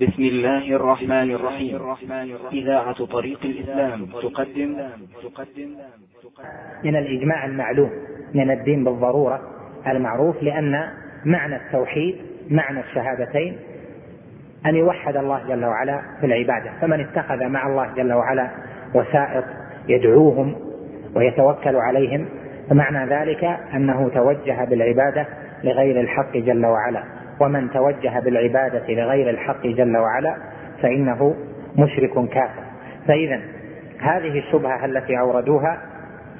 بسم الله الرحمن الرحيم. إذاعة طريق الإسلام تقدم. تقدم. من الإجماع المعلوم من الدين بالضرورة المعروف لأن معنى التوحيد معنى الشهادتين أن يوحد الله جل وعلا في العبادة. فمن اتخذ مع الله جل وعلا وسائط يدعوهم ويتوكل عليهم فمعنى ذلك أنه توجه بالعبادة لغير الحق جل وعلا. ومن توجه بالعبادة لغير الحق جل وعلا فإنه مشرك كافر. فإذا هذه الشبهة التي أوردوها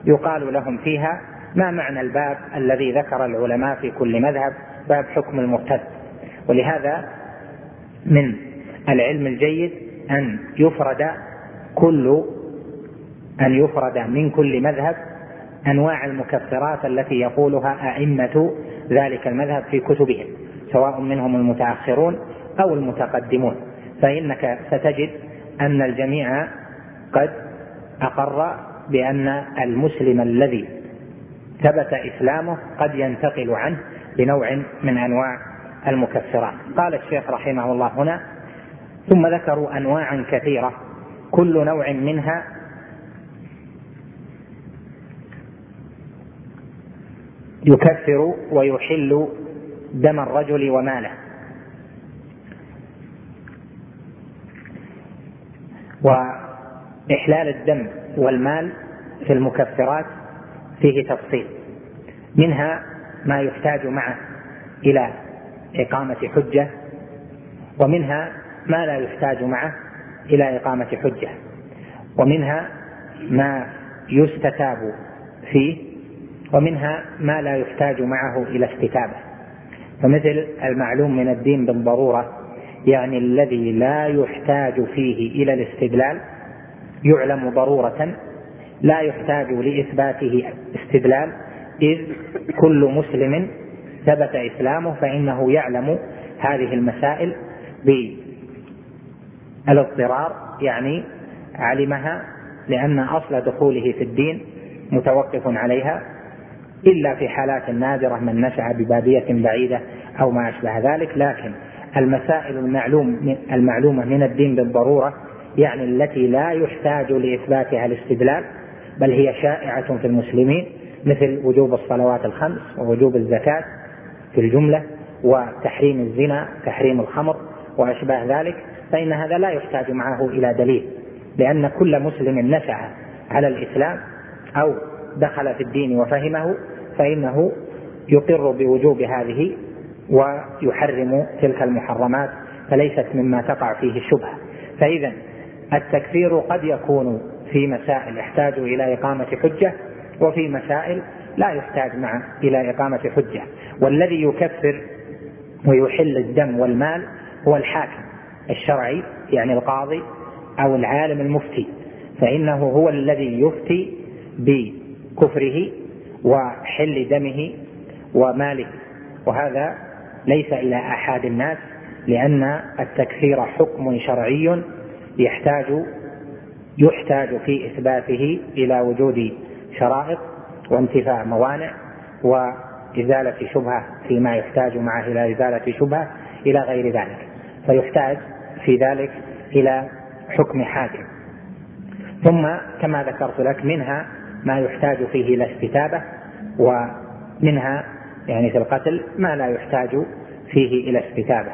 يقال لهم فيها ما معنى الباب الذي ذكر العلماء في كل مذهب؟ باب حكم المرتد. ولهذا من العلم الجيد أن يفرد كل أن يفرد من كل مذهب أنواع المكفرات التي يقولها أئمة ذلك المذهب في كتبهم. سواء منهم المتأخرون أو المتقدمون. فإنك ستجد أن الجميع قد أقر بأن المسلم الذي ثبت إسلامه قد ينتقل عنه بنوع من أنواع المكفرات. قال الشيخ رحمه الله هنا ثم ذكروا أنواعا كثيرة كل نوع منها يكفر ويحل دم الرجل وماله. وإحلال الدم والمال في المكفرات فيه تفصيل. منها ما يحتاج معه إلى إقامة حجة ومنها ما لا يحتاج معه إلى إقامة حجة ومنها ما يستتاب فيه ومنها ما لا يحتاج معه إلى استتابة. فمثل المعلوم من الدين بالضرورة يعني الذي لا يحتاج فيه إلى الاستدلال يعلم ضرورة لا يحتاج لإثباته استدلال إذ كل مسلم ثبت إسلامه فإنه يعلم هذه المسائل بالاضطرار يعني علمها لأن أصل دخوله في الدين متوقف عليها. إلا في حالات نادرة من نشأ ببادية بعيدة أو ما أشبه ذلك لكن المسائل المعلوم المعلومة من الدين بالضرورة يعني التي لا يحتاج لإثباتها الاستدلال بل هي شائعة في المسلمين مثل وجوب الصلوات الخمس ووجوب الزكاة في الجملة وتحريم الزنا تحريم الخمر وأشباه ذلك فإن هذا لا يحتاج معه إلى دليل لأن كل مسلم نشأ على الإسلام أو دخل في الدين وفهمه فإنه يقر بوجوب هذه ويحرم تلك المحرمات فليست مما تقع فيه الشبهة. فإذا التكفير قد يكون في مسائل يحتاج إلى إقامة حجة وفي مسائل لا يحتاج مع إلى إقامة حجة. والذي يكفر ويحل الدم والمال هو الحاكم الشرعي يعني القاضي أو العالم المفتي. فإنه هو الذي يفتي بكفره وحل دمه وماله. وهذا ليس إلى أحد الناس لأن التكفير حكم شرعي يحتاج يحتاج في إثباته إلى وجود شرائط وانتفاء موانع وإزالة شبهة فيما يحتاج معه إلى إزالة شبهة إلى غير ذلك. فيحتاج في ذلك إلى حكم حاكم. ثم كما ذكرت لك منها ما يحتاج فيه إلى استتابة ومنها يعني في القتل ما لا يحتاج فيه إلى استتابة.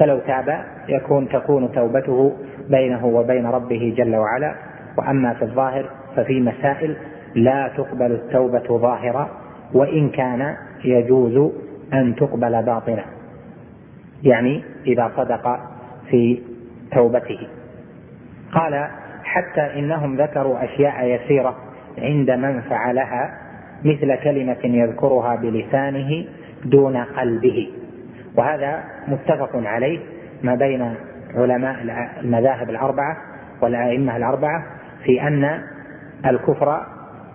فلو تاب يكون تكون توبته بينه وبين ربه جل وعلا. وأما في الظاهر ففي مسائل لا تقبل التوبة ظاهرة وإن كان يجوز أن تقبل باطنة يعني إذا صدق في توبته. قال حتى إنهم ذكروا أشياء يسيرة عند من فعلها مثل كلمة يذكرها بلسانه دون قلبه. وهذا متفق عليه ما بين علماء المذاهب الأربعة والأئمة الأربعة في أن الكفر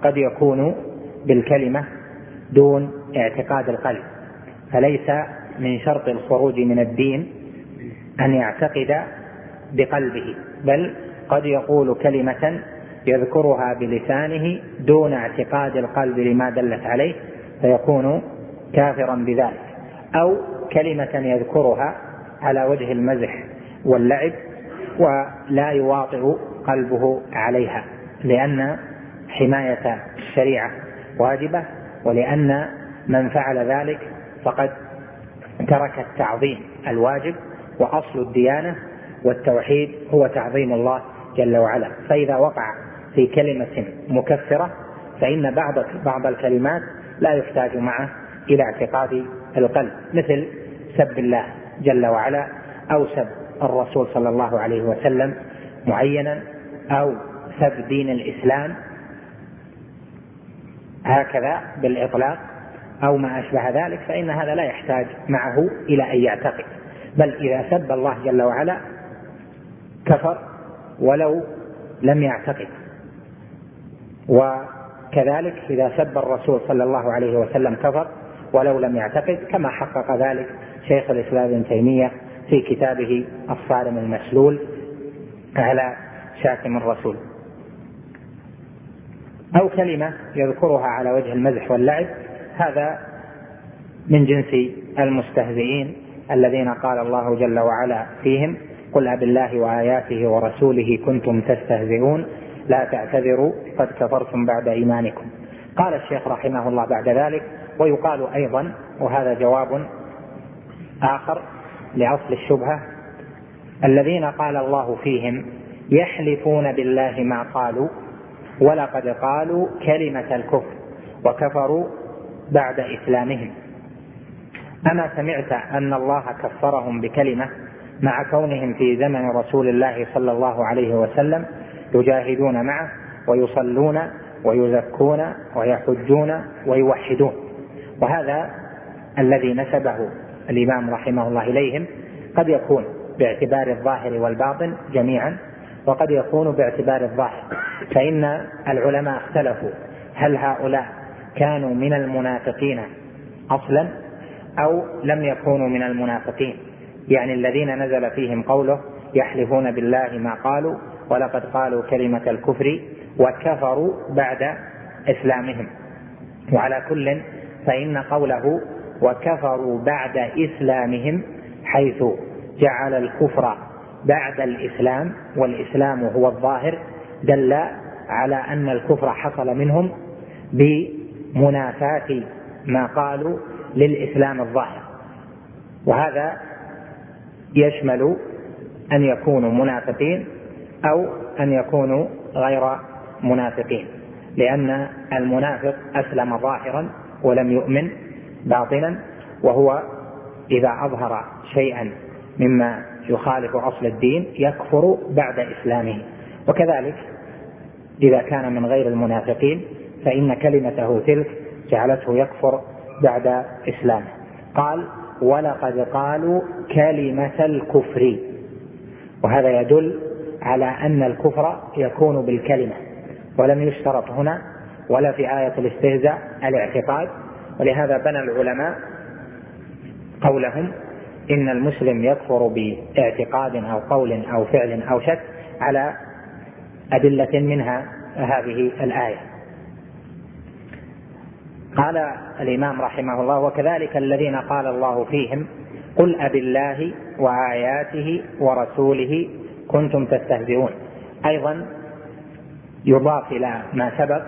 قد يكون بالكلمة دون اعتقاد القلب. فليس من شرط الخروج من الدين أن يعتقد بقلبه بل قد يقول كلمة يذكرها بلسانه دون اعتقاد القلب لما دلت عليه فيكون كافرا بذلك. أو كلمة يذكرها على وجه المزح واللعب ولا يواطئ قلبه عليها لأن حماية الشريعة واجبة ولأن من فعل ذلك فقد ترك التعظيم الواجب وأصل الديانة والتوحيد هو تعظيم الله جل وعلا. فإذا وقع في كلمة مكفرة فإن بعض بعض الكلمات لا يحتاج معه إلى اعتقاد القلب مثل سب الله جل وعلا أو سب الرسول صلى الله عليه وسلم معينا أو سب دين الإسلام هكذا بالإطلاق أو ما أشبه ذلك فإن هذا لا يحتاج معه إلى أن يعتقد. بل إذا سب الله جل وعلا كفر ولو لم يعتقد. وكذلك إذا سب الرسول صلى الله عليه وسلم كفر ولو لم يعتقد كما حقق ذلك شيخ الإسلام ابن تيمية في كتابه الصارم المسلول على شاتم الرسول أو كلمة يذكرها على وجه المزح واللعب هذا من جنس المستهزئين الذين قال الله جل وعلا فيهم قل أبالله وآياته ورسوله كنتم تستهزئون لا تعتذروا قد كفرتم بعد إيمانكم. قال الشيخ رحمه الله بعد ذلك ويقال أيضا وهذا جواب آخر لأصل الشبهة الذين قال الله فيهم يحلفون بالله ما قالوا ولقد قالوا كلمة الكفر وكفروا بعد إسلامهم. أما سمعت أن الله كفرهم بكلمة مع كونهم في زمن رسول الله صلى الله عليه وسلم يجاهدون معه ويصلون ويزكون ويحجون ويوحدون. وهذا الذي نسبه الإمام رحمه الله إليهم قد يكون باعتبار الظاهر والباطن جميعا وقد يكون باعتبار الظاهر. فإن العلماء اختلفوا هل هؤلاء كانوا من المنافقين أصلا أو لم يكونوا من المنافقين. يعني الذين نزل فيهم قوله يحلفون بالله ما قالوا ولقد قالوا كلمة الكفر وكفروا بعد إسلامهم. وعلى كل فإن قوله وكفروا بعد إسلامهم حيث جعل الكفر بعد الإسلام والإسلام هو الظاهر دل على أن الكفر حصل منهم بمنافاة ما قالوا للإسلام الظاهر. وهذا يشمل أن يكونوا منافقين أو أن يكونوا غير منافقين لأن المنافق أسلم ظاهرا ولم يؤمن باطنا وهو إذا أظهر شيئا مما يخالف أصل الدين يكفر بعد إسلامه. وكذلك إذا كان من غير المنافقين فإن كلمته تلك جعلته يكفر بعد إسلامه. قال ولقد قالوا كلمة الكفر وهذا يدل على أن الكفر يكون بالكلمة ولم يشترط هنا ولا في آية الاستهزاء الاعتقاد. ولهذا بنى العلماء قولهم إن المسلم يكفر باعتقاد أو قول أو فعل أو شك على أدلة منها هذه الآية. قال الإمام رحمه الله وكذلك الذين قال الله فيهم قل أب الله وآياته ورسوله كنتم تستهزئون. أيضا يضاف إلى ما سبق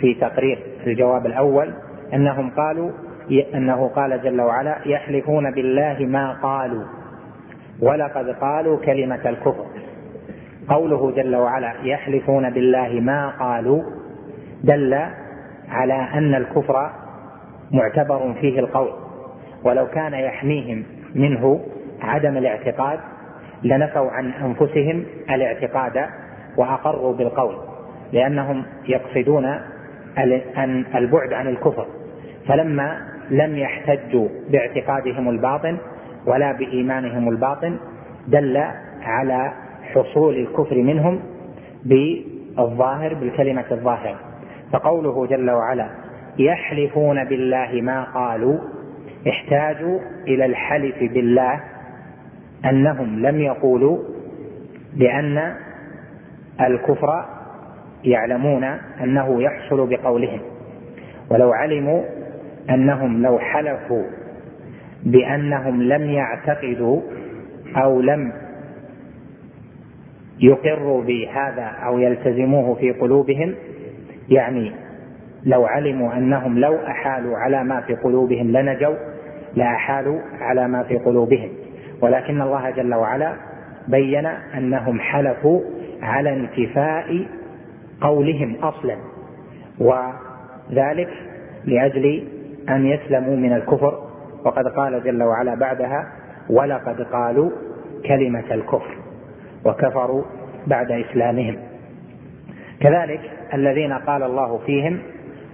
في تقرير الجواب الأول أنهم قالوا أنه قال جل وعلا يحلفون بالله ما قالوا. ولقد قالوا كلمة الكفر. قوله جل وعلا يحلفون بالله ما قالوا دل على أن الكفر معتبر فيه القول. ولو كان يحميهم منه عدم الاعتقاد لنفوا عن أنفسهم الاعتقاد وأقروا بالقول لأنهم يقصدون البعد عن الكفر. فلما لم يحتجوا باعتقادهم الباطن ولا بإيمانهم الباطن دل على حصول الكفر منهم بالظاهر بالكلمة الظاهرة. فقوله جل وعلا يحلفون بالله ما قالوا احتاجوا إلى الحلف بالله أنهم لم يقولوا بأن الكفر يعلمون أنه يحصل بقولهم. ولو علموا أنهم لو حلفوا بأنهم لم يعتقدوا أو لم يقروا بهذا أو يلتزموه في قلوبهم يعني لو علموا أنهم لو أحالوا على ما في قلوبهم لنجوا لأحالوا على ما في قلوبهم. ولكن الله جل وعلا بين أنهم حلفوا على انتفاء قولهم أصلا وذلك لأجل أن يسلموا من الكفر. وقد قال جل وعلا بعدها ولقد قالوا كلمة الكفر وكفروا بعد إسلامهم. كذلك الذين قال الله فيهم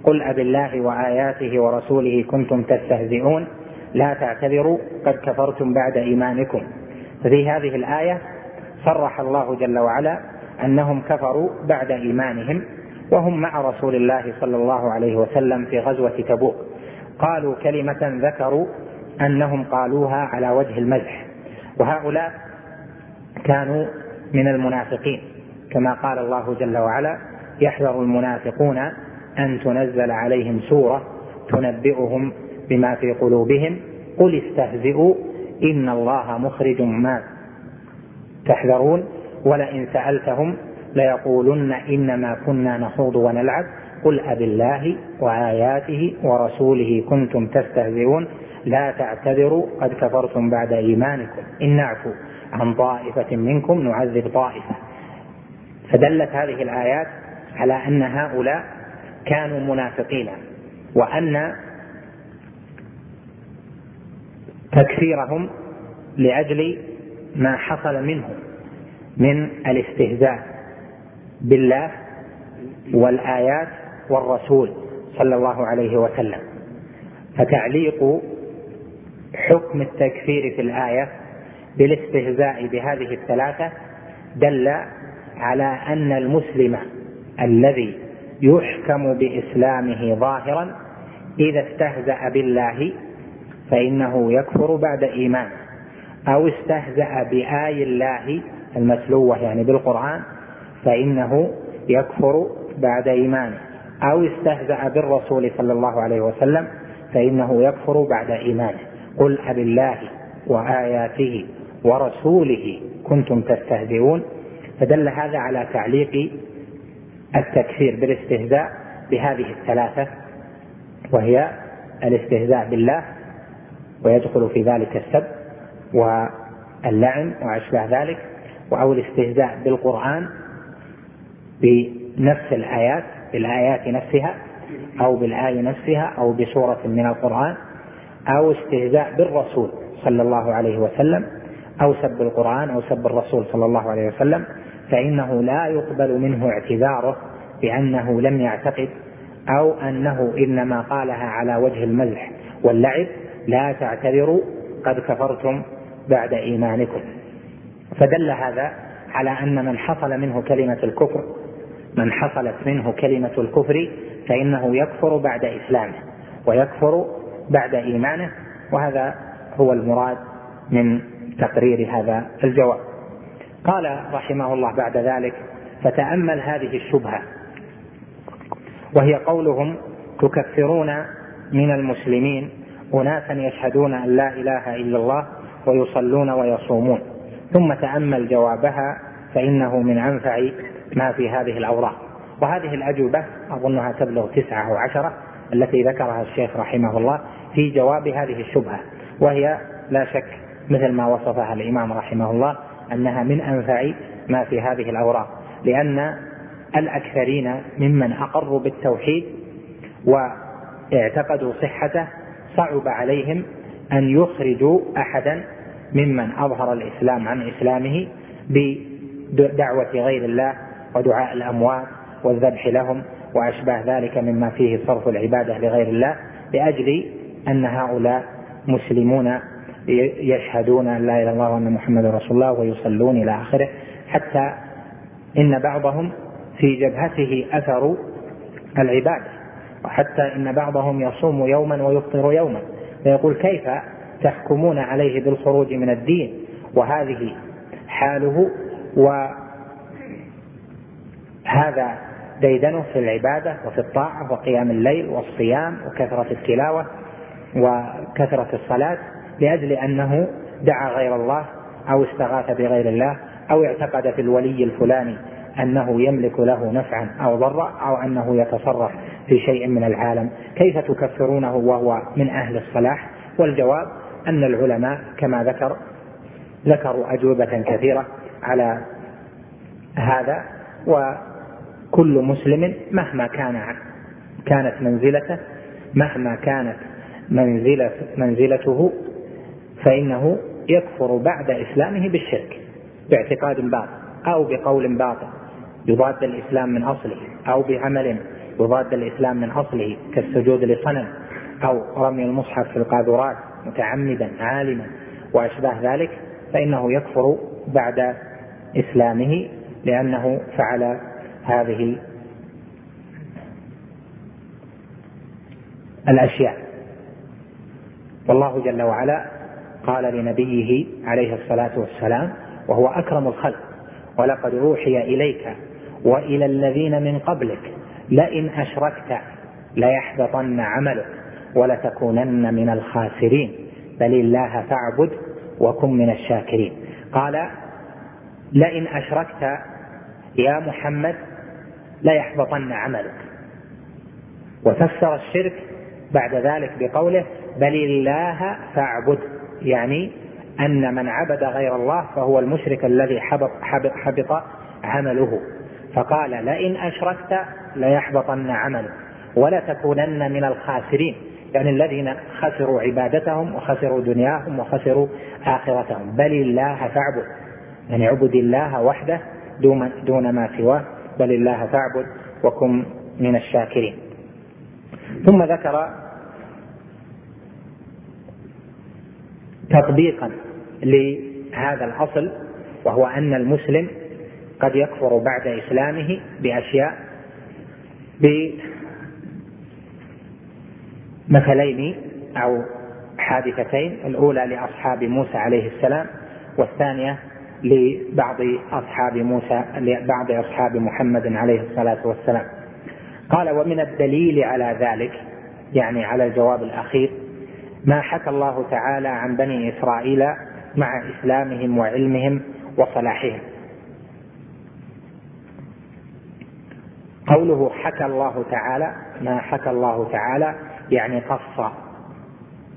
قل أب الله وآياته ورسوله كنتم تستهزئون لا تعتذروا قد كفرتم بعد إيمانكم. ففي هذه الآية صرح الله جل وعلا أنهم كفروا بعد إيمانهم وهم مع رسول الله صلى الله عليه وسلم في غزوة تبوك. قالوا كلمة ذكروا أنهم قالوها على وجه المزح. وهؤلاء كانوا من المنافقين. كما قال الله جل وعلا يحذر المنافقون أن تنزل عليهم سورة تنبئهم بما في قلوبهم. قل استهزئوا إن الله مخرج ما تحذرون. ولئن سألتهم ليقولن إنما كنا نخوض ونلعب. قل أب الله وآياته ورسوله كنتم تستهزئون. لا تعتذروا قد كفرتم بعد إيمانكم. إن نعفو عن طائفة منكم نعذب طائفة. فدلت هذه الآيات على أن هؤلاء كانوا منافقين وأن تكفيرهم لأجل ما حصل منهم من الاستهزاء بالله والآيات والرسول صلى الله عليه وسلم. فتعليق حكم التكفير في الآية بالاستهزاء بهذه الثلاثة دل على أن المسلم الذي يحكم بإسلامه ظاهرا إذا استهزأ بالله فإنه يكفر بعد إيمانه أو استهزأ بآي الله المتلوة يعني بالقرآن فإنه يكفر بعد إيمانه أو استهزأ بالرسول صلى الله عليه وسلم فإنه يكفر بعد إيمانه قل أبالله وآياته ورسوله كنتم تستهزئون. فدل هذا على تعليق التكفير بالاستهزاء بهذه الثلاثة وهي الاستهزاء بالله ويدخل في ذلك السب واللعن وأشباه ذلك أو الاستهزاء بالقرآن بنفس الآيات بالآيات نفسها أو بالآية نفسها أو بسورة من القرآن أو استهزاء بالرسول صلى الله عليه وسلم أو سب القرآن أو سب الرسول صلى الله عليه وسلم فإنه لا يقبل منه اعتذاره بأنه لم يعتقد أو أنه إنما قالها على وجه المزح واللعب لا تعتذروا قد كفرتم بعد إيمانكم. فدل هذا على أن من حصل منه كلمة الكفر من حصلت منه كلمة الكفر فإنه يكفر بعد إسلامه ويكفر بعد إيمانه وهذا هو المراد من تقرير هذا الجواب. قال رحمه الله بعد ذلك فتأمل هذه الشبهة وهي قولهم تكفرون من المسلمين أناسا يشهدون أن لا إله إلا الله ويصلون ويصومون. ثم تأمل جوابها فإنه من أنفع ما في هذه الأوراق. وهذه الأجوبة أظنها تبلغ تسعة أو عشرة التي ذكرها الشيخ رحمه الله في جواب هذه الشبهة وهي لا شك مثل ما وصفها الإمام رحمه الله أنها من أنفع ما في هذه الأوراق. لأن الأكثرين ممن أقروا بالتوحيد واعتقدوا صحته صعب عليهم أن يخرجوا أحدا ممن أظهر الإسلام عن إسلامه بدعوة غير الله ودعاء الأموات والذبح لهم وأشباه ذلك مما فيه صرف العبادة لغير الله لأجل أن هؤلاء مسلمون يشهدون أن لا إله إلا الله وأن محمد رسول الله ويصلون إلى آخره. حتى إن بعضهم في جبهته أثر العبادة. وحتى إن بعضهم يصوم يوما ويفطر يوما. فيقول كيف تحكمون عليه بالخروج من الدين؟ وهذه حاله وهذا ديدنه في العبادة وفي الطاعة وقيام الليل والصيام وكثرة التلاوة وكثرة الصلاة لأجل أنه دعا غير الله أو استغاث بغير الله أو اعتقد في الولي الفلاني أنه يملك له نفعا أو ضرا أو أنه يتصرف في شيء من العالم. كيف تكفرونه وهو من أهل الصلاح؟ والجواب أن العلماء كما ذكر ذكروا أجوبة كثيرة على هذا وكل مسلم مهما كان كانت منزلته مهما كانت منزلة منزلته فإنه يكفر بعد إسلامه بالشرك باعتقاد باطل أو بقول باطل. يضاد الإسلام من أصله أو بعمل يضاد الإسلام من أصله كالسجود لصنم أو رمي المصحف في القاذورات متعمدا عالما وأشباه ذلك فإنه يكفر بعد إسلامه لأنه فعل هذه الأشياء. والله جل وعلا قال لنبيه عليه الصلاة والسلام وهو أكرم الخلق ولقد أوحي إليك وإلى الذين من قبلك لئن أشركت ليحبطن عملك ولتكونن من الخاسرين. بل الله فاعبد وكن من الشاكرين. قال لئن أشركت يا محمد ليحبطن عملك. وفسر الشرك بعد ذلك بقوله بل الله فاعبد يعني أن من عبد غير الله فهو المشرك الذي حبط, حبط, حبط عمله. فقال لئن أشركت ليحبطن عملك ولتكونن من الخاسرين. يعني الذين خسروا عبادتهم وخسروا دنياهم وخسروا آخرتهم. بل الله فاعبد. يعني اعبد الله وحده دون, دون ما سواه. بل الله فاعبد وكن من الشاكرين. ثم ذكر تطبيقا لهذا الأصل وهو أن المسلم قد يكفر بعد إسلامه بأشياء بمثلين أو حادثتين الأولى لأصحاب موسى عليه السلام والثانية لبعض أصحاب موسى لبعض أصحاب محمد عليه الصلاة والسلام. قال ومن الدليل على ذلك يعني على الجواب الأخير ما حكى الله تعالى عن بني إسرائيل مع إسلامهم وعلمهم وصلاحهم. قوله حكى الله تعالى ما حكى الله تعالى يعني قص.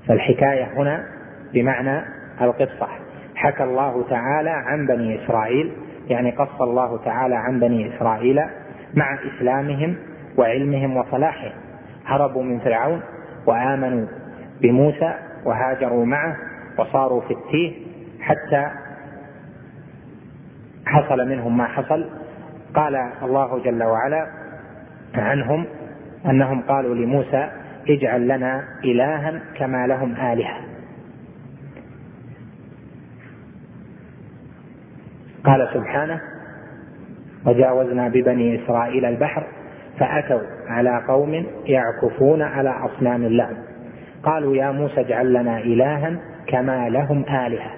فالحكاية هنا بمعنى القصة. حكى الله تعالى عن بني إسرائيل يعني قص الله تعالى عن بني إسرائيل مع إسلامهم وعلمهم وصلاحهم. هربوا من فرعون وآمنوا بموسى وهاجروا معه وصاروا في التيه حتى حصل منهم ما حصل. قال الله جل وعلا عنهم أنهم قالوا لموسى اجعل لنا إلها كما لهم آلهة. قال سبحانه وجاوزنا ببني إسرائيل البحر فأتوا على قوم يعكفون على أصنام اللهم قالوا يا موسى اجعل لنا إلها كما لهم آلهة.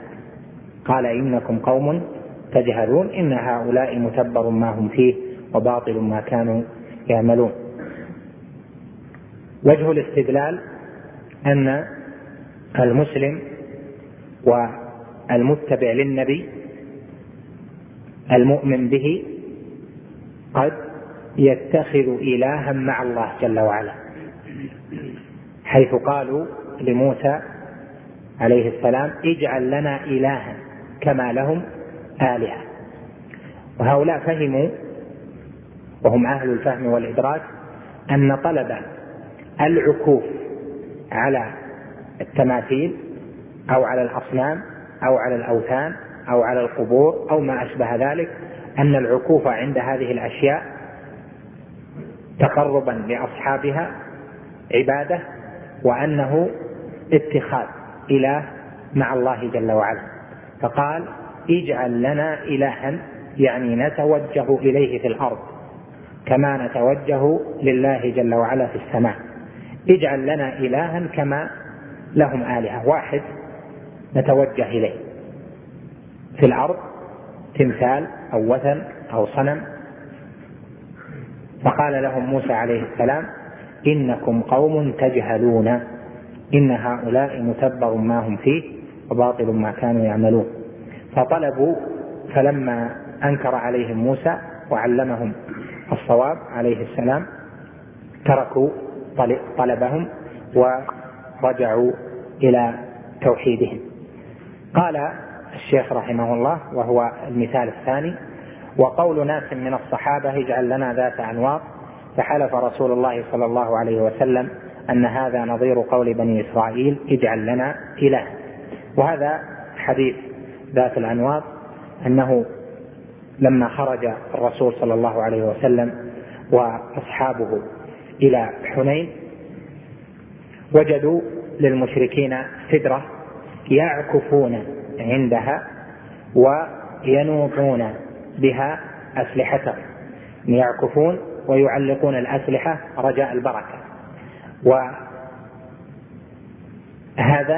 قال إنكم قوم تجهلون إن هؤلاء متبر ما هم فيه وباطل ما كانوا يعملون. وجه الاستدلال أن المسلم والمتبع للنبي المؤمن به قد يتخذ إلها مع الله جل وعلا حيث قالوا لموسى عليه السلام اجعل لنا إلها كما لهم آلهة. وهؤلاء فهموا وهم أهل الفهم والإدراك أن طلب العكوف على التماثيل أو على الأصنام أو على الأوثان أو على القبور أو ما أشبه ذلك أن العكوف عند هذه الأشياء تقربا لأصحابها عبادة وأنه اتخاذ إله مع الله جل وعلا. فقال اجعل لنا إلها يعني نتوجه إليه في الأرض. كما نتوجه لله جل وعلا في السماء. اجعل لنا إلها كما لهم آلهة. واحد نتوجه إليه. في الأرض تمثال أو وثن أو صنم. فقال لهم موسى عليه السلام إنكم قوم تجهلون. إن هؤلاء متبر ما هم فيه وباطل ما كانوا يعملون. فطلبوا فلما أنكر عليهم موسى وعلمهم الصواب عليه السلام تركوا طلبهم ورجعوا إلى توحيدهم. قال الشيخ رحمه الله وهو المثال الثاني وقول ناس من الصحابة اجعل لنا ذات أنواط فحلف رسول الله صلى الله عليه وسلم أن هذا نظير قول بني إسرائيل اجعل لنا إله. وهذا حديث ذات الأنواط أنه لما خرج الرسول صلى الله عليه وسلم وأصحابه إلى حنين وجدوا للمشركين سدرة يعكفون عندها وينوطون بها أسلحتهم. يعكفون ويعلقون الأسلحة رجاء البركة. وهذان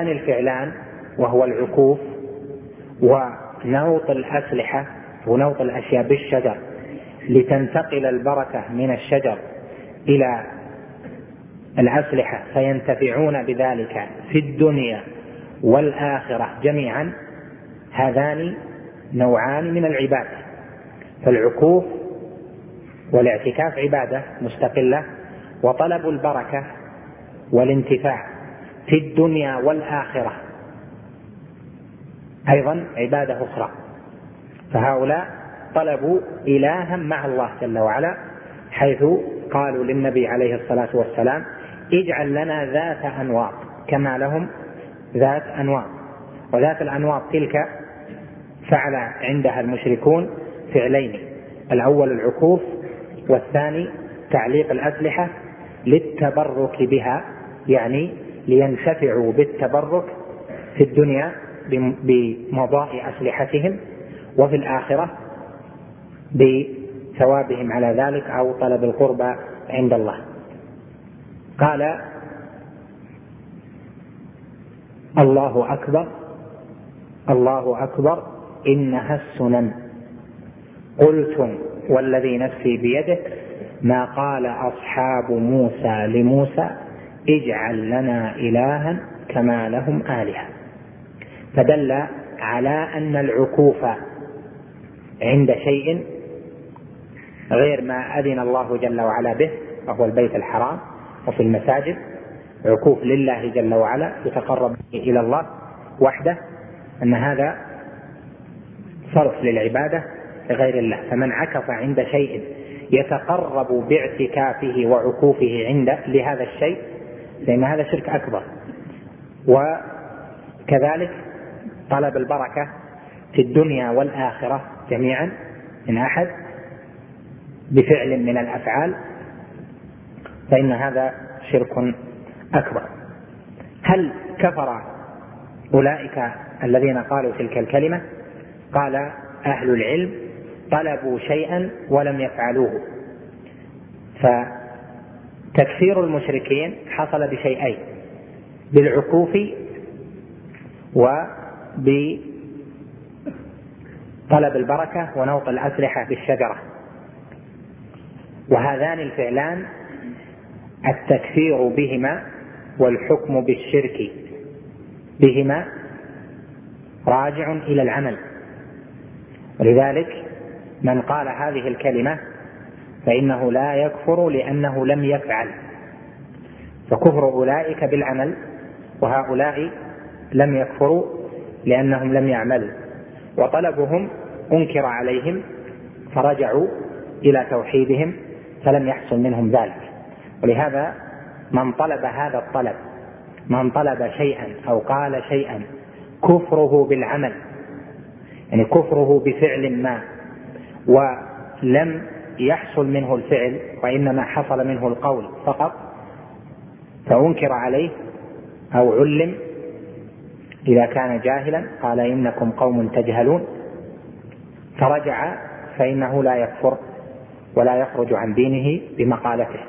الفعلان وهو العكوف ونوط الأسلحة ونوط الأشياء بالشجر لتنتقل البركة من الشجر إلى الأسلحة فينتفعون بذلك في الدنيا والآخرة جميعا. هذان نوعان من العباده فالعكوف والاعتكاف عبادة مستقلة وطلب البركة والانتفاع في الدنيا والآخرة. أيضا عبادة أخرى. فهؤلاء طلبوا إلها مع الله جل وعلا حيث قالوا للنبي عليه الصلاة والسلام اجعل لنا ذات أنواط كما لهم ذات أنواط وذات الأنواط تلك فعل عندها المشركون فعلين الأول العكوف والثاني تعليق الأسلحة للتبرك بها يعني لينتفعوا بالتبرك في الدنيا بمضاء أسلحتهم وفي الآخرة بثوابهم على ذلك أو طلب القربى عند الله. قال الله أكبر الله أكبر إنها السنن. قلتم والذي نفسي بيده ما قال أصحاب موسى لموسى اجعل لنا إلها كما لهم آلهة. فدل على أن العكوف عند شيء غير ما أذن الله جل وعلا به وهو البيت الحرام وفي المساجد. عكوف لله جل وعلا يتقرب إلى الله وحده أن هذا صرف للعبادة لغير الله. فمن عكف عند شيء يتقرب باعتكافه وعكوفه عند لهذا الشيء فإن هذا شرك أكبر. وكذلك طلب البركة في الدنيا والآخرة جميعا من أحد بفعل من الأفعال فإن هذا شرك أكبر. هل كفر أولئك الذين قالوا تلك الكلمة؟ قال أهل العلم طلبوا شيئا ولم يفعلوه. فتكفير المشركين حصل بشيئين بالعكوف وب طلب البركة ونوط الأسلحة بالشجرة. وهذان الفعلان التكفير بهما والحكم بالشرك بهما راجع إلى العمل. ولذلك من قال هذه الكلمة فإنه لا يكفر لأنه لم يفعل. فكفر أولئك بالعمل وهؤلاء لم يكفروا لأنهم لم يعملوا. وطلبهم أنكر عليهم فرجعوا إلى توحيدهم فلم يحصل منهم ذلك. ولهذا من طلب هذا الطلب من طلب شيئا أو قال شيئا كفره بالعمل يعني كفره بفعل ما ولم يحصل منه الفعل وإنما حصل منه القول فقط فأنكر عليه أو علم إذا كان جاهلا قال إنكم قوم تجهلون. فرجع فإنه لا يكفر ولا يخرج عن دينه بمقالته.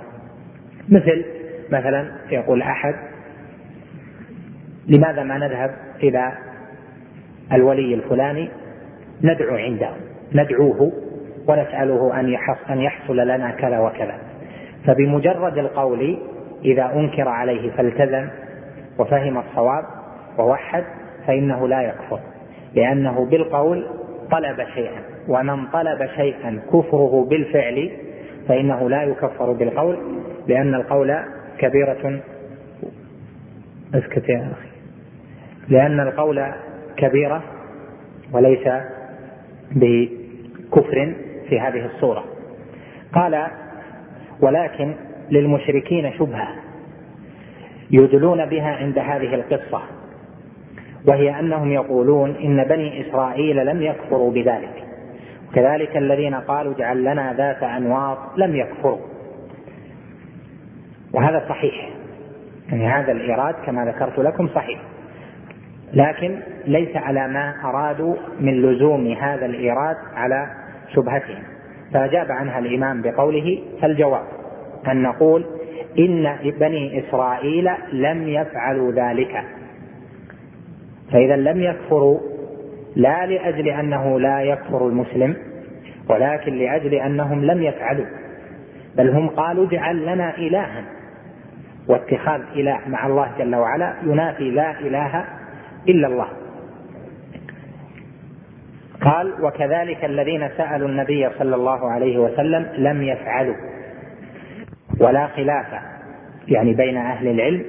مثل مثلا يقول أحد لماذا ما نذهب إلى الولي الفلاني؟ ندعو عنده ندعوه ونسأله أن أن يحصل لنا كذا وكذا. فبمجرد القول إذا أنكر عليه فالتزم وفهم الصواب ووحد فإنه لا يكفر لأنه بالقول طلب شيئا. ومن طلب شيئا كفره بالفعل فإنه لا يكفر بالقول لأن القول كبيرة. أسكت يا أخي. لأن القول كبيرة وليس بكفر في هذه الصورة. قال ولكن للمشركين شبهة يدلون بها عند هذه القصة. وهي أنهم يقولون إن بني إسرائيل لم يكفروا بذلك. كذلك الذين قالوا اجعل لنا ذات أنواط لم يكفروا. وهذا صحيح. يعني هذا الإيراد كما ذكرت لكم صحيح. لكن ليس على ما أرادوا من لزوم هذا الإيراد على شبهتهم. فأجاب عنها الإمام بقوله فالجواب. أن نقول إن بني إسرائيل لم يفعلوا ذلك. فإذا لم يكفروا لا لأجل أنه لا يكفر المسلم ولكن لأجل أنهم لم يفعلوا بل هم قالوا اجعل لنا إلها واتخاذ إله مع الله جل وعلا ينافي لا إله إلا الله. قال وكذلك الذين سألوا النبي صلى الله عليه وسلم لم يفعلوا ولا خلاف يعني بين أهل العلم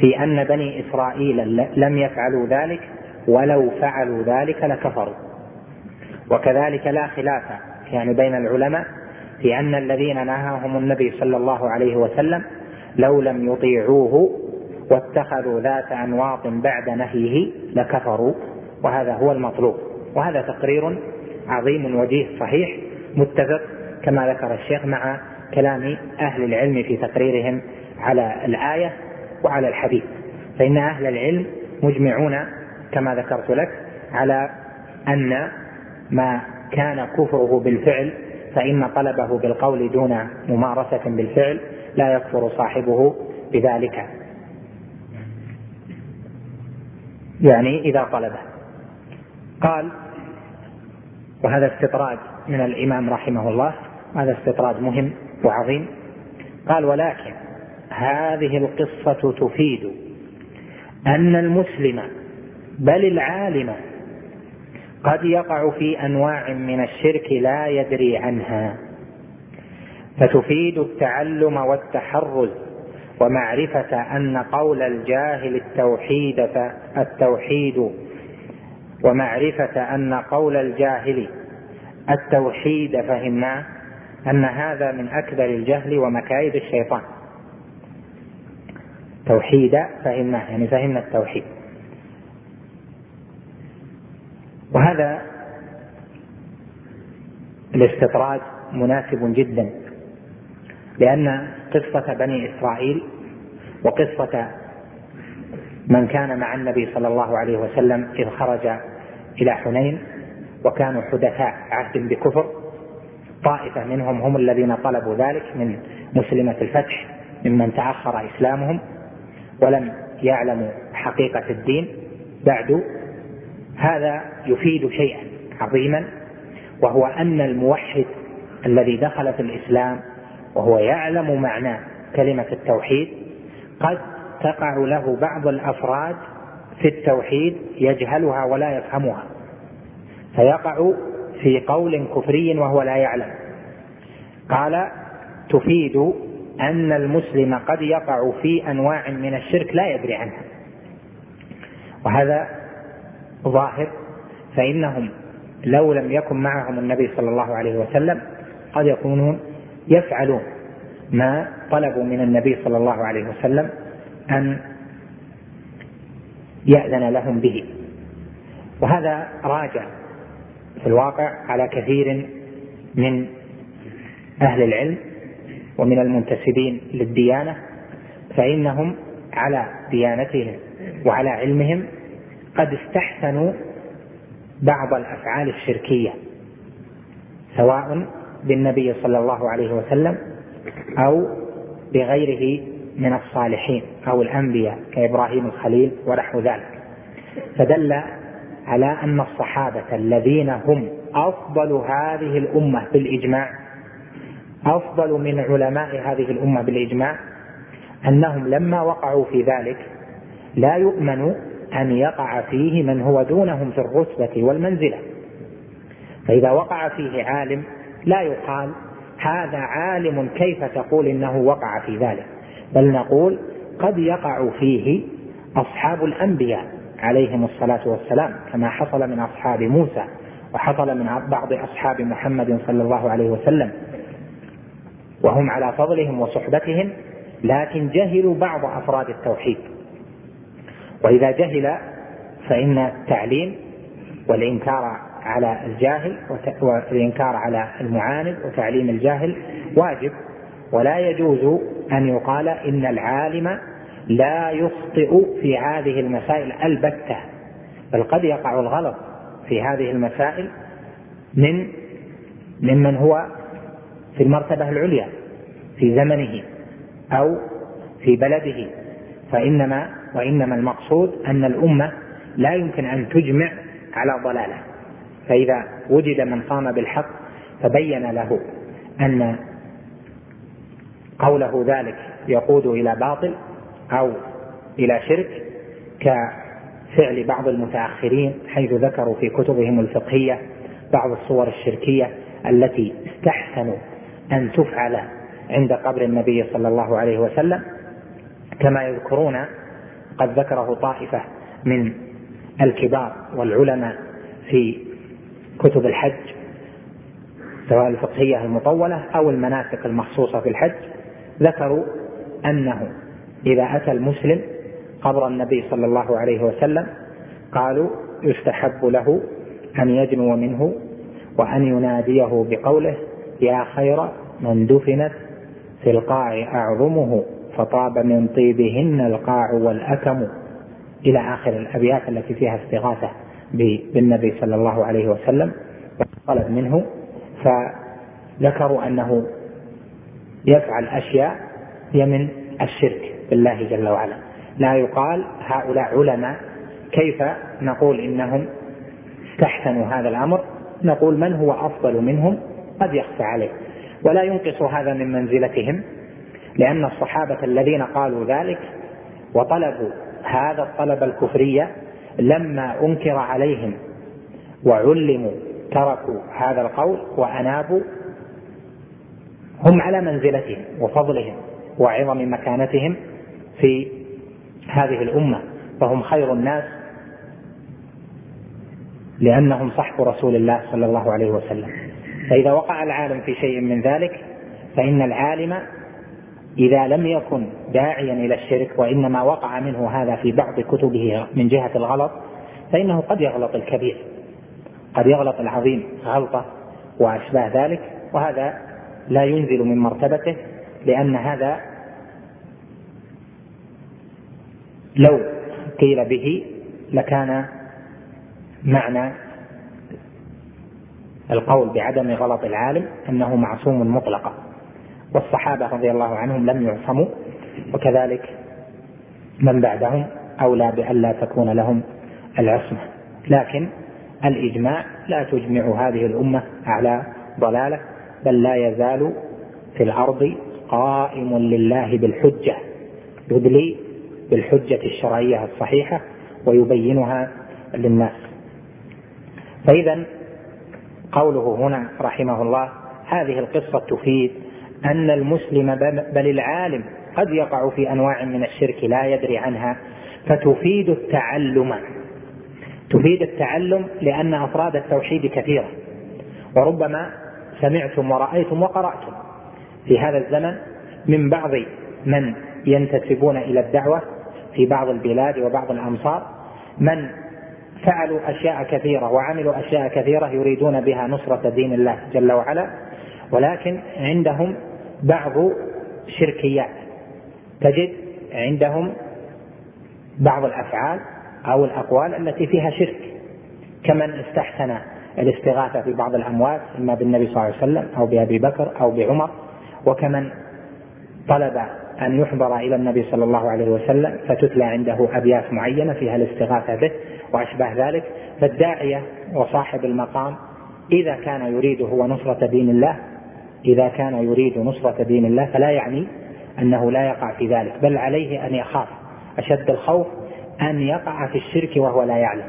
في أن بني إسرائيل لم يفعلوا ذلك ولو فعلوا ذلك لكفروا. وكذلك لا خلاف يعني بين العلماء في أن الذين نهاهم النبي صلى الله عليه وسلم لو لم يطيعوه واتخذوا ذات أنواط بعد نهيه لكفروا وهذا هو المطلوب. وهذا تقرير عظيم وجيه صحيح متفق كما ذكر الشيخ مع كلام أهل العلم في تقريرهم على الآية. وعلى الحديث. فإن أهل العلم مجمعون كما ذكرت لك على أن ما كان كفره بالفعل فإن طلبه بالقول دون ممارسة بالفعل لا يكفر صاحبه بذلك. يعني إذا طلبه. قال وهذا استطراد من الإمام رحمه الله هذا استطراد مهم وعظيم. قال ولكن هذه القصة تفيد أن المسلم بل العالم قد يقع في أنواع من الشرك لا يدري عنها فتفيد التعلم والتحرز ومعرفة أن قول الجاهل التوحيد التوحيد ومعرفة أن قول الجاهل التوحيد فهمناه أن هذا من أكبر الجهل ومكايد الشيطان. توحيد فهمناه يعني فهمنا التوحيد. وهذا الاستطراد مناسب جدا لأن قصة بني إسرائيل وقصة من كان مع النبي صلى الله عليه وسلم إذ خرج إلى حنين وكانوا حدثاء عهد بكفر طائفة منهم هم الذين طلبوا ذلك من مسلمة الفتح ممن تأخر إسلامهم. ولم يعلموا حقيقة الدين بعد هذا يفيد شيئا عظيما وهو أن الموحد الذي دخل في الإسلام وهو يعلم معنى كلمة التوحيد قد تقع له بعض الأفراد في التوحيد يجهلها ولا يفهمها. فيقع في قول كفري وهو لا يعلم. قال تفيد أن المسلم قد يقع في أنواع من الشرك لا يدري عنها. وهذا ظاهر فإنهم لو لم يكن معهم النبي صلى الله عليه وسلم قد يكونون يفعلون ما طلبوا من النبي صلى الله عليه وسلم أن يأذن لهم به. وهذا راجع في الواقع على كثير من أهل العلم ومن المنتسبين للديانة فإنهم على ديانتهم وعلى علمهم قد استحسنوا بعض الأفعال الشركية سواء بالنبي صلى الله عليه وسلم أو بغيره من الصالحين أو الأنبياء كإبراهيم الخليل ونحو ذلك. فدل على أن الصحابة الذين هم أفضل هذه الأمة بالاجماع أفضل من علماء هذه الأمة بالإجماع أنهم لما وقعوا في ذلك لا يؤمن أن يقع فيه من هو دونهم في الرتبة والمنزلة. فإذا وقع فيه عالم لا يقال هذا عالم كيف تقول إنه وقع في ذلك؟ بل نقول قد يقع فيه أصحاب الأنبياء عليهم الصلاة والسلام كما حصل من أصحاب موسى وحصل من بعض أصحاب محمد صلى الله عليه وسلم. وهم على فضلهم وصحبتهم لكن جهلوا بعض أفراد التوحيد. وإذا جهل فإن التعليم والإنكار على الجاهل والإنكار على المعاند وتعليم الجاهل واجب. ولا يجوز أن يقال إن العالم لا يخطئ في هذه المسائل البتة بل قد يقع الغلط في هذه المسائل من ممن هو في المرتبة العليا في زمنه أو في بلده. فإنما وإنما المقصود أن الأمة لا يمكن أن تجمع على ضلالة. فإذا وجد من قام بالحق فبين له أن قوله ذلك يقود إلى باطل أو إلى شرك كفعل بعض المتأخرين حيث ذكروا في كتبهم الفقهية بعض الصور الشركية التي استحسنوا أن تفعل عند قبر النبي صلى الله عليه وسلم. كما يذكرون قد ذكره طائفة من الكبار والعلماء في كتب الحج سواء الفقهية المطولة أو المناسك المخصوصة في الحج. ذكروا أنه إذا أتى المسلم قبر النبي صلى الله عليه وسلم قالوا يستحب له أن يدنو منه وأن يناديه بقوله يا خير من دفنت في القاع أعظمه فطاب من طيبهن القاع والأكم. إلى آخر الأبيات التي فيها استغاثة بالنبي صلى الله عليه وسلم طلب منه. فذكروا أنه يفعل أشياء هي من الشرك بالله جل وعلا. لا يقال هؤلاء علماء كيف نقول إنهم استحسنوا هذا الأمر. نقول من هو أفضل منهم؟ قد يخفى عليه. ولا ينقص هذا من منزلتهم لأن الصحابة الذين قالوا ذلك وطلبوا هذا الطلب الكفري لما أنكر عليهم وعلموا تركوا هذا القول وأنابوا هم على منزلتهم وفضلهم وعظم مكانتهم في هذه الأمة. فهم خير الناس لأنهم صحب رسول الله صلى الله عليه وسلم. فإذا وقع العالم في شيء من ذلك فإن العالم إذا لم يكن داعيا إلى الشرك وإنما وقع منه هذا في بعض كتبه من جهة الغلط فإنه قد يغلط الكبير قد يغلط العظيم غلطة وأشباه ذلك وهذا لا ينزل من مرتبته لأن هذا لو قيل به لكان معنى القول بعدم غلط العالم أنه معصوم مطلقا. والصحابة رضي الله عنهم لم يعصموا وكذلك من بعدهم أولى بألا تكون لهم العصمة. لكن الإجماع لا تجمع هذه الأمة على ضلالة بل لا يزال في الأرض قائم لله بالحجة يدلي بالحجة الشرعية الصحيحة ويبينها للناس. فاذا قوله هنا رحمه الله هذه القصة تفيد أن المسلم بل العالم قد يقع في أنواع من الشرك لا يدري عنها فتفيد التعلم. تفيد التعلم لأن أفراد التوحيد كثيرة. وربما سمعتم ورأيتم وقرأتم في هذا الزمن من بعض من ينتسبون إلى الدعوة في بعض البلاد وبعض الأمصار من فعلوا أشياء كثيرة وعملوا أشياء كثيرة يريدون بها نصرة دين الله جل وعلا. ولكن عندهم بعض شركيات. تجد عندهم بعض الأفعال أو الأقوال التي فيها شرك. كمن استحسن الاستغاثة ببعض الأموات إما بالنبي صلى الله عليه وسلم أو بأبي بكر أو بعمر. وكمن طلب أن يحضر إلى النبي صلى الله عليه وسلم فتتلى عنده أبيات معينة فيها الاستغاثة به. وأشباه ذلك فالداعية وصاحب المقام إذا كان يريد هو نصرة دين الله إذا كان يريد نصرة دين الله فلا يعني أنه لا يقع في ذلك بل عليه أن يخاف أشد الخوف أن يقع في الشرك وهو لا يعلم.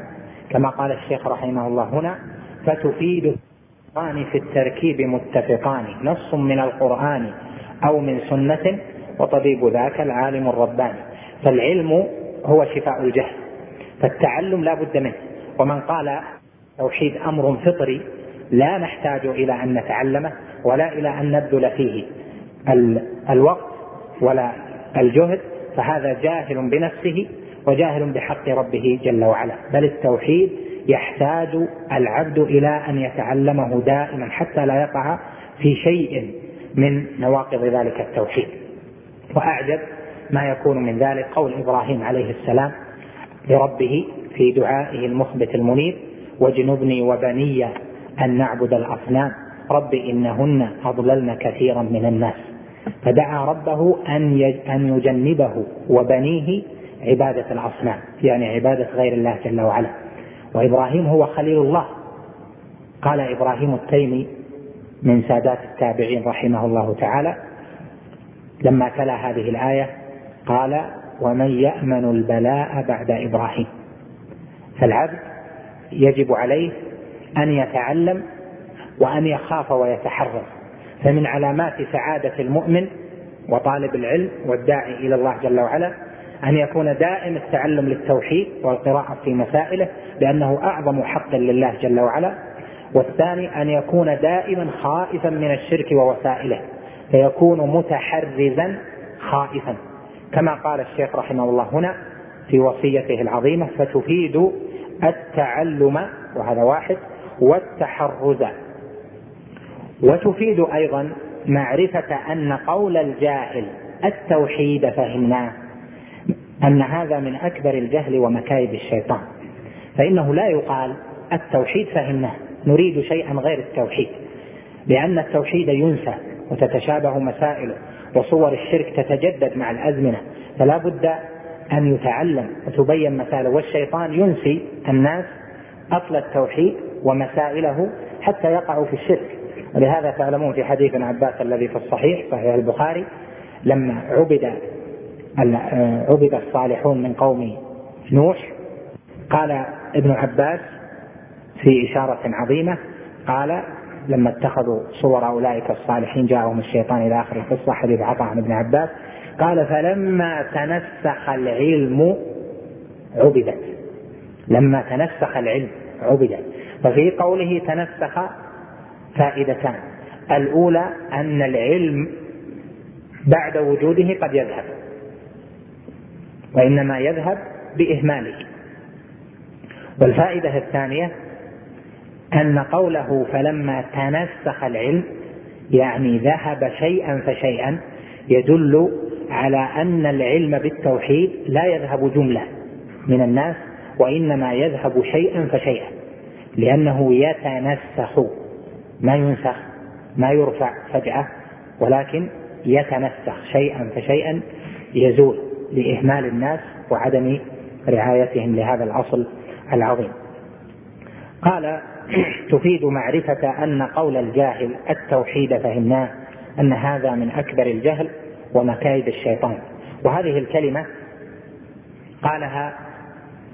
كما قال الشيخ رحمه الله هنا فتفيد في التركيب متفقان نص من القرآن أو من سنة وطبيب ذاك العالم الرباني. فالعلم هو شفاء الجهل فالتعلم لا بد منه. ومن قال توحيد أمر فطري لا نحتاج إلى أن نتعلمه ولا إلى أن نبذل فيه الوقت ولا الجهد فهذا جاهل بنفسه وجاهل بحق ربه جل وعلا. بل التوحيد يحتاج العبد إلى أن يتعلمه دائما حتى لا يقع في شيء من نواقض ذلك التوحيد. وأعجب ما يكون من ذلك قول إبراهيم عليه السلام لربه في دعائه المخبت المنير واجنبني وبني أن نعبد الأصنام. رب إنهن أضللن كثيرا من الناس. فدعا ربه أن أن يجنبه وبنيه عبادة الأصنام يعني عبادة غير الله جل وعلا. وإبراهيم هو خليل الله. قال إبراهيم التيمي من سادات التابعين رحمه الله تعالى لما تلا هذه الآية قال ومن يأمن البلاء بعد إبراهيم. فالعبد يجب عليه أن يتعلم وأن يخاف ويتحرر فمن علامات سعادة المؤمن وطالب العلم والداعي إلى الله جل وعلا أن يكون دائم التعلم للتوحيد والقراءة في مسائله لأنه أعظم حق لله جل وعلا. والثاني أن يكون دائما خائفا من الشرك ووسائله فيكون متحرزا خائفا. كما قال الشيخ رحمه الله هنا في وصيته العظيمة فتفيد التعلم وهذا واحد والتحرز وتفيد أيضا معرفة أن قول الجاهل التوحيد فهمناه أن هذا من أكبر الجهل ومكايد الشيطان. فإنه لا يقال التوحيد فهمناه نريد شيئا غير التوحيد لأن التوحيد ينسى وتتشابه مسائله. وصور الشرك تتجدد مع الأزمنة. فلا بد أن يتعلم وتبين مسائله والشيطان ينسي الناس أصل التوحيد ومسائله حتى يقعوا في الشرك. ولهذا تعلمون في حديث ابن عباس الذي في الصحيح صحيح البخاري لما عبد عبد الصالحون من قوم نوح قال ابن عباس في إشارة عظيمة قال لما اتخذوا صور أولئك الصالحين جاءهم الشيطان إلى آخر القصة حديث عطاء عن ابن عباس قال فلما تنسخ العلم عبدت. لما تنسخ العلم عبدت. ففي قوله تنسخ فائدتان. الأولى أن العلم بعد وجوده قد يذهب وإنما يذهب بإهماله. والفائدة الثانية أن قوله فلما تنسخ العلم يعني ذهب شيئا فشيئا يدل على أن العلم بالتوحيد لا يذهب جملة من الناس وإنما يذهب شيئا فشيئا لأنه يتنسخ. ما ينسخ ما يرفع فجأة ولكن يتنسخ شيئا فشيئا يزول لإهمال الناس وعدم رعايتهم لهذا الأصل العظيم. قال تفيد معرفة أن قول الجاهل التوحيد فهمناه أن هذا من أكبر الجهل ومكايد الشيطان. وهذه الكلمة قالها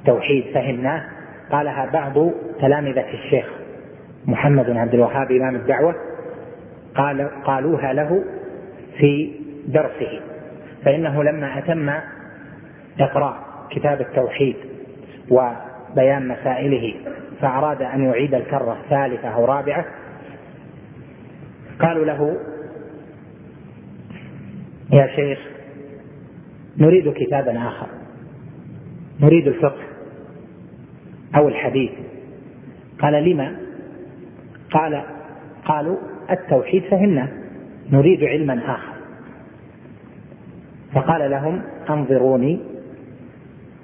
توحيد فهمناه قالها بعض تلامذة الشيخ محمد بن عبد الوهاب إمام الدعوة قال قالوها له في درسه. فإنه لما أتم إقراء كتاب التوحيد وبيان مسائله فأراد أن يعيد الكرة الثالثة أو رابعة. قالوا له يا شيخ نريد كتابا آخر. نريد الفقه أو الحديث. قال لما؟ قال قالوا التوحيد فهمنا نريد علما آخر. فقال لهم أنظروني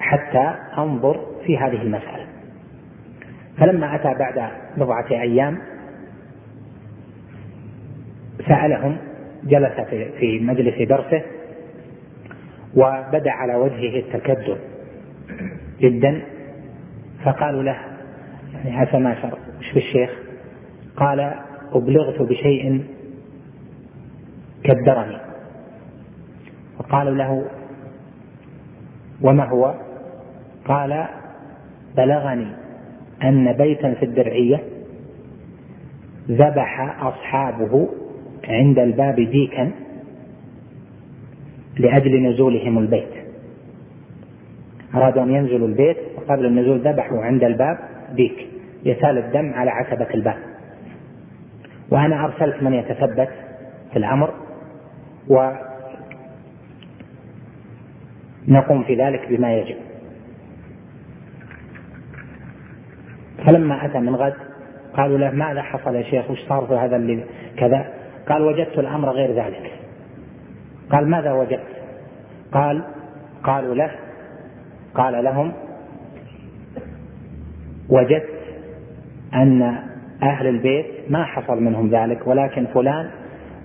حتى أنظر في هذه المسألة. فلما أتى بعد بضعة أيام سألهم جلس في مجلس درسه وبدأ على وجهه التكدر جدا فقالوا له يعني عسى ما شر إيش في الشيخ؟ قال أبلغت بشيء كدرني فقالوا له وما هو؟ قال بلغني أن بيتا في الدرعية ذبح أصحابه عند الباب ديكا لأجل نزولهم البيت. أرادوا أن ينزلوا البيت وقبل النزول ذبحوا عند الباب ديك يسال الدم على عتبة الباب. وأنا أرسلت من يتثبت في الأمر ونقوم في ذلك بما يجب. فلما أتى من غد قالوا له ماذا حصل يا شيخ؟ وش صار في هذا اللي كذا؟ قال وجدت الأمر غير ذلك. قال ماذا وجدت؟ قال قالوا له قال لهم وجدت أن أهل البيت ما حصل منهم ذلك ولكن فلان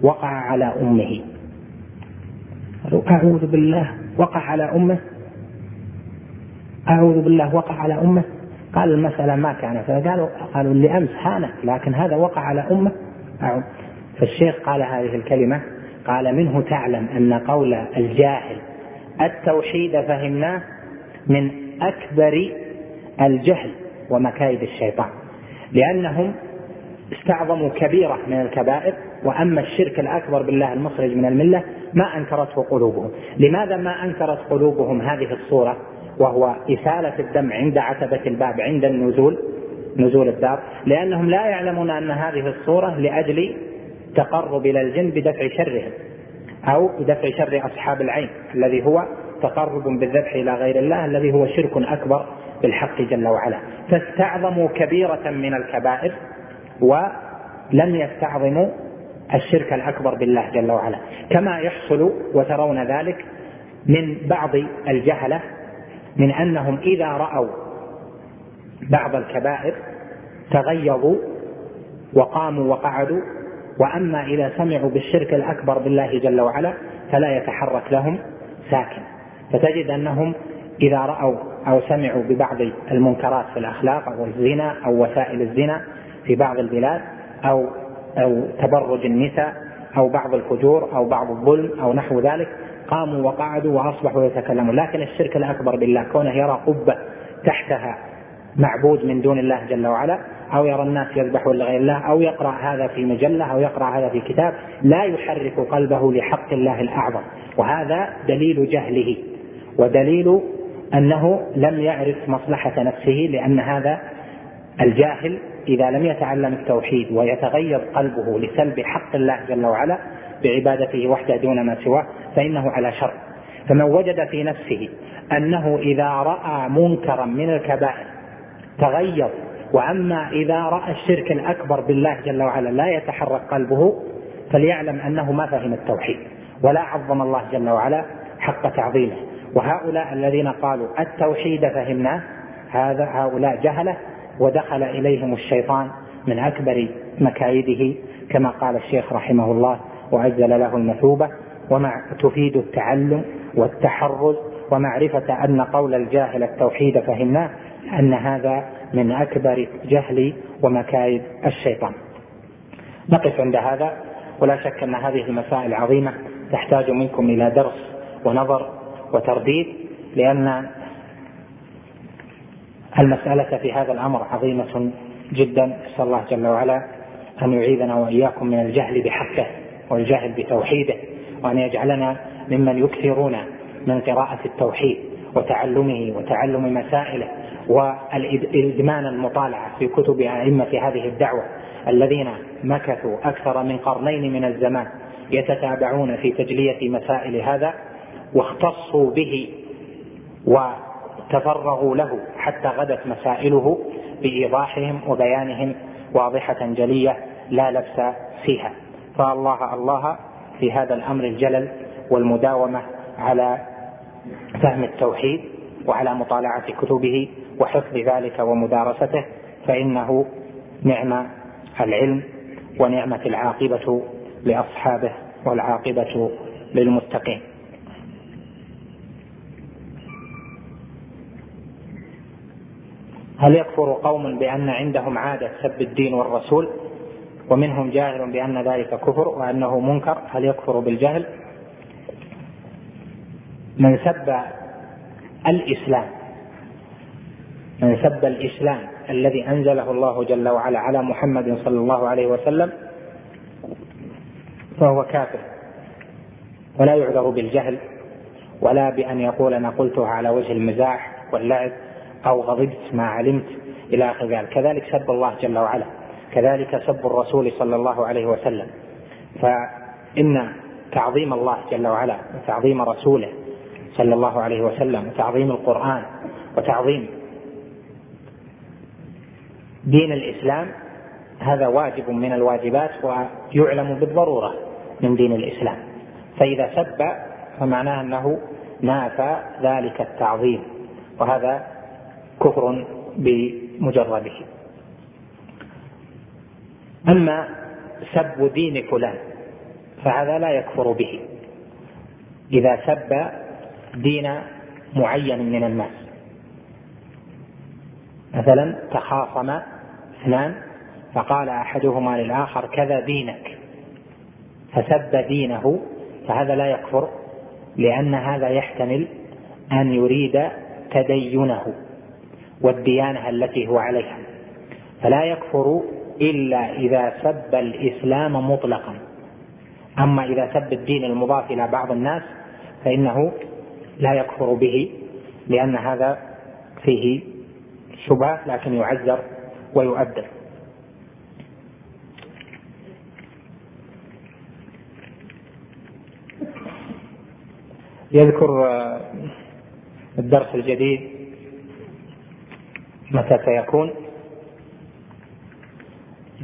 وقع على أمه. قالوا أعوذ بالله وقع على أمه؟ أعوذ بالله وقع على أمه؟ قال المسألة ما كانت قالوا قالوا اللي أمس هانت لكن هذا وقع على أعوذ فالشيخ قال هذه الكلمة قال منه تعلم أن قول الجاهل التوحيد فهمناه من أكبر الجهل ومكايد الشيطان لأنهم استعظموا كبيرة من الكبائر وأما الشرك الأكبر بالله المخرج من الملة ما أنكرته قلوبهم. لماذا ما أنكرت قلوبهم هذه الصورة؟ وهو إسالة الدم عند عتبة الباب عند النزول نزول الدار لأنهم لا يعلمون أن هذه الصورة لأجل تقرب إلى الجن بدفع شرهم أو بدفع شر أصحاب العين الذي هو تقرب بالذبح إلى غير الله الذي هو شرك أكبر بالحق جل وعلا. فاستعظموا كبيرة من الكبائر ولم يستعظموا الشرك الأكبر بالله جل وعلا. كما يحصل وترون ذلك من بعض الجهلة من أنهم إذا رأوا بعض الكبائر تغيظوا وقاموا وقعدوا وأما إذا سمعوا بالشرك الأكبر بالله جل وعلا فلا يتحرك لهم ساكن. فتجد أنهم إذا رأوا أو سمعوا ببعض المنكرات في الأخلاق أو الزنا أو وسائل الزنا في بعض البلاد أو أو تبرج النساء أو بعض الفجور أو بعض الظلم أو نحو ذلك قاموا وقعدوا وأصبحوا يتكلمون. لكن الشرك الأكبر بالله كونه يرى قبة تحتها معبود من دون الله جل وعلا أو يرى الناس يذبحون لغير الله أو يقرأ هذا في مجلة أو يقرأ هذا في كتاب لا يحرك قلبه لحق الله الأعظم. وهذا دليل جهله ودليل أنه لم يعرف مصلحة نفسه لأن هذا الجاهل إذا لم يتعلم التوحيد ويتغير قلبه لسلب حق الله جل وعلا بعبادته وحده دون ما سواه فإنه على شر. فمن وجد في نفسه أنه إذا رأى منكرا من الكبائر تغير وأما إذا رأى الشرك الأكبر بالله جل وعلا لا يتحرك قلبه فليعلم أنه ما فهم التوحيد ولا عظم الله جل وعلا حق تعظيمه. وهؤلاء الذين قالوا التوحيد فهمناه هذا هؤلاء جهله ودخل إليهم الشيطان من أكبر مكايده كما قال الشيخ رحمه الله وعجل له المثوبة ومع تفيد التعلم والتحرز ومعرفة أن قول الجاهل التوحيد فهمناه أن هذا من أكبر جهل ومكايد الشيطان. نقف عند هذا ولا شك أن هذه المسائل عظيمة تحتاج منكم إلى درس ونظر وترديد لأن المسألة في هذا الأمر عظيمة جدا. نسأل الله جل وعلا أن يعيذنا وإياكم من الجهل بحقه. والجهل بتوحيده وأن يجعلنا ممن يكثرون من قراءة التوحيد وتعلمه وتعلم مسائله والإدمان المطالعة في كتب أئمة هذه الدعوة الذين مكثوا أكثر من قرنين من الزمان يتتابعون في تجلية مسائل هذا واختصوا به وتفرغوا له حتى غدت مسائله بإيضاحهم وبيانهم واضحة جلية لا لبس فيها. فالله الله في هذا الأمر الجلل والمداومة على فهم التوحيد وعلى مطالعة كتبه وحفظ ذلك ومدارسته فإنه نعم العلم ونعمة العاقبة لأصحابه والعاقبة للمتقين. هل يكفر قوم بأن عندهم عادة سب الدين والرسول؟ ومنهم جاهل بأن ذلك كفر وأنه منكر هل يكفر بالجهل؟ من سب الإسلام من سب الإسلام الذي أنزله الله جل وعلا على محمد صلى الله عليه وسلم فهو كافر. ولا يعذر بالجهل ولا بأن يقول أنا قلتها على وجه المزاح واللعب أو غضبت ما علمت إلى آخر ذلك. كذلك سب الله جل وعلا. كذلك سب الرسول صلى الله عليه وسلم. فإن تعظيم الله جل وعلا وتعظيم رسوله صلى الله عليه وسلم وتعظيم القرآن وتعظيم دين الإسلام هذا واجب من الواجبات ويعلم بالضرورة من دين الإسلام. فإذا سب فمعناه أنه نافى ذلك التعظيم وهذا كفر بمجرده. أما سب دين فلان فهذا لا يكفر به. إذا سب دين معين من الناس. مثلا تخاصم اثنان فقال أحدهما للآخر كذا دينك. فسب دينه فهذا لا يكفر لأن هذا يحتمل أن يريد تدينه والديانة التي هو عليها. فلا يكفر إلا إذا سب الإسلام مطلقا. أما إذا سب الدين المضاف إلى بعض الناس فإنه لا يكفر به لأن هذا فيه شبهة لكن يعذر ويؤدب. يذكر الدرس الجديد متى سيكون؟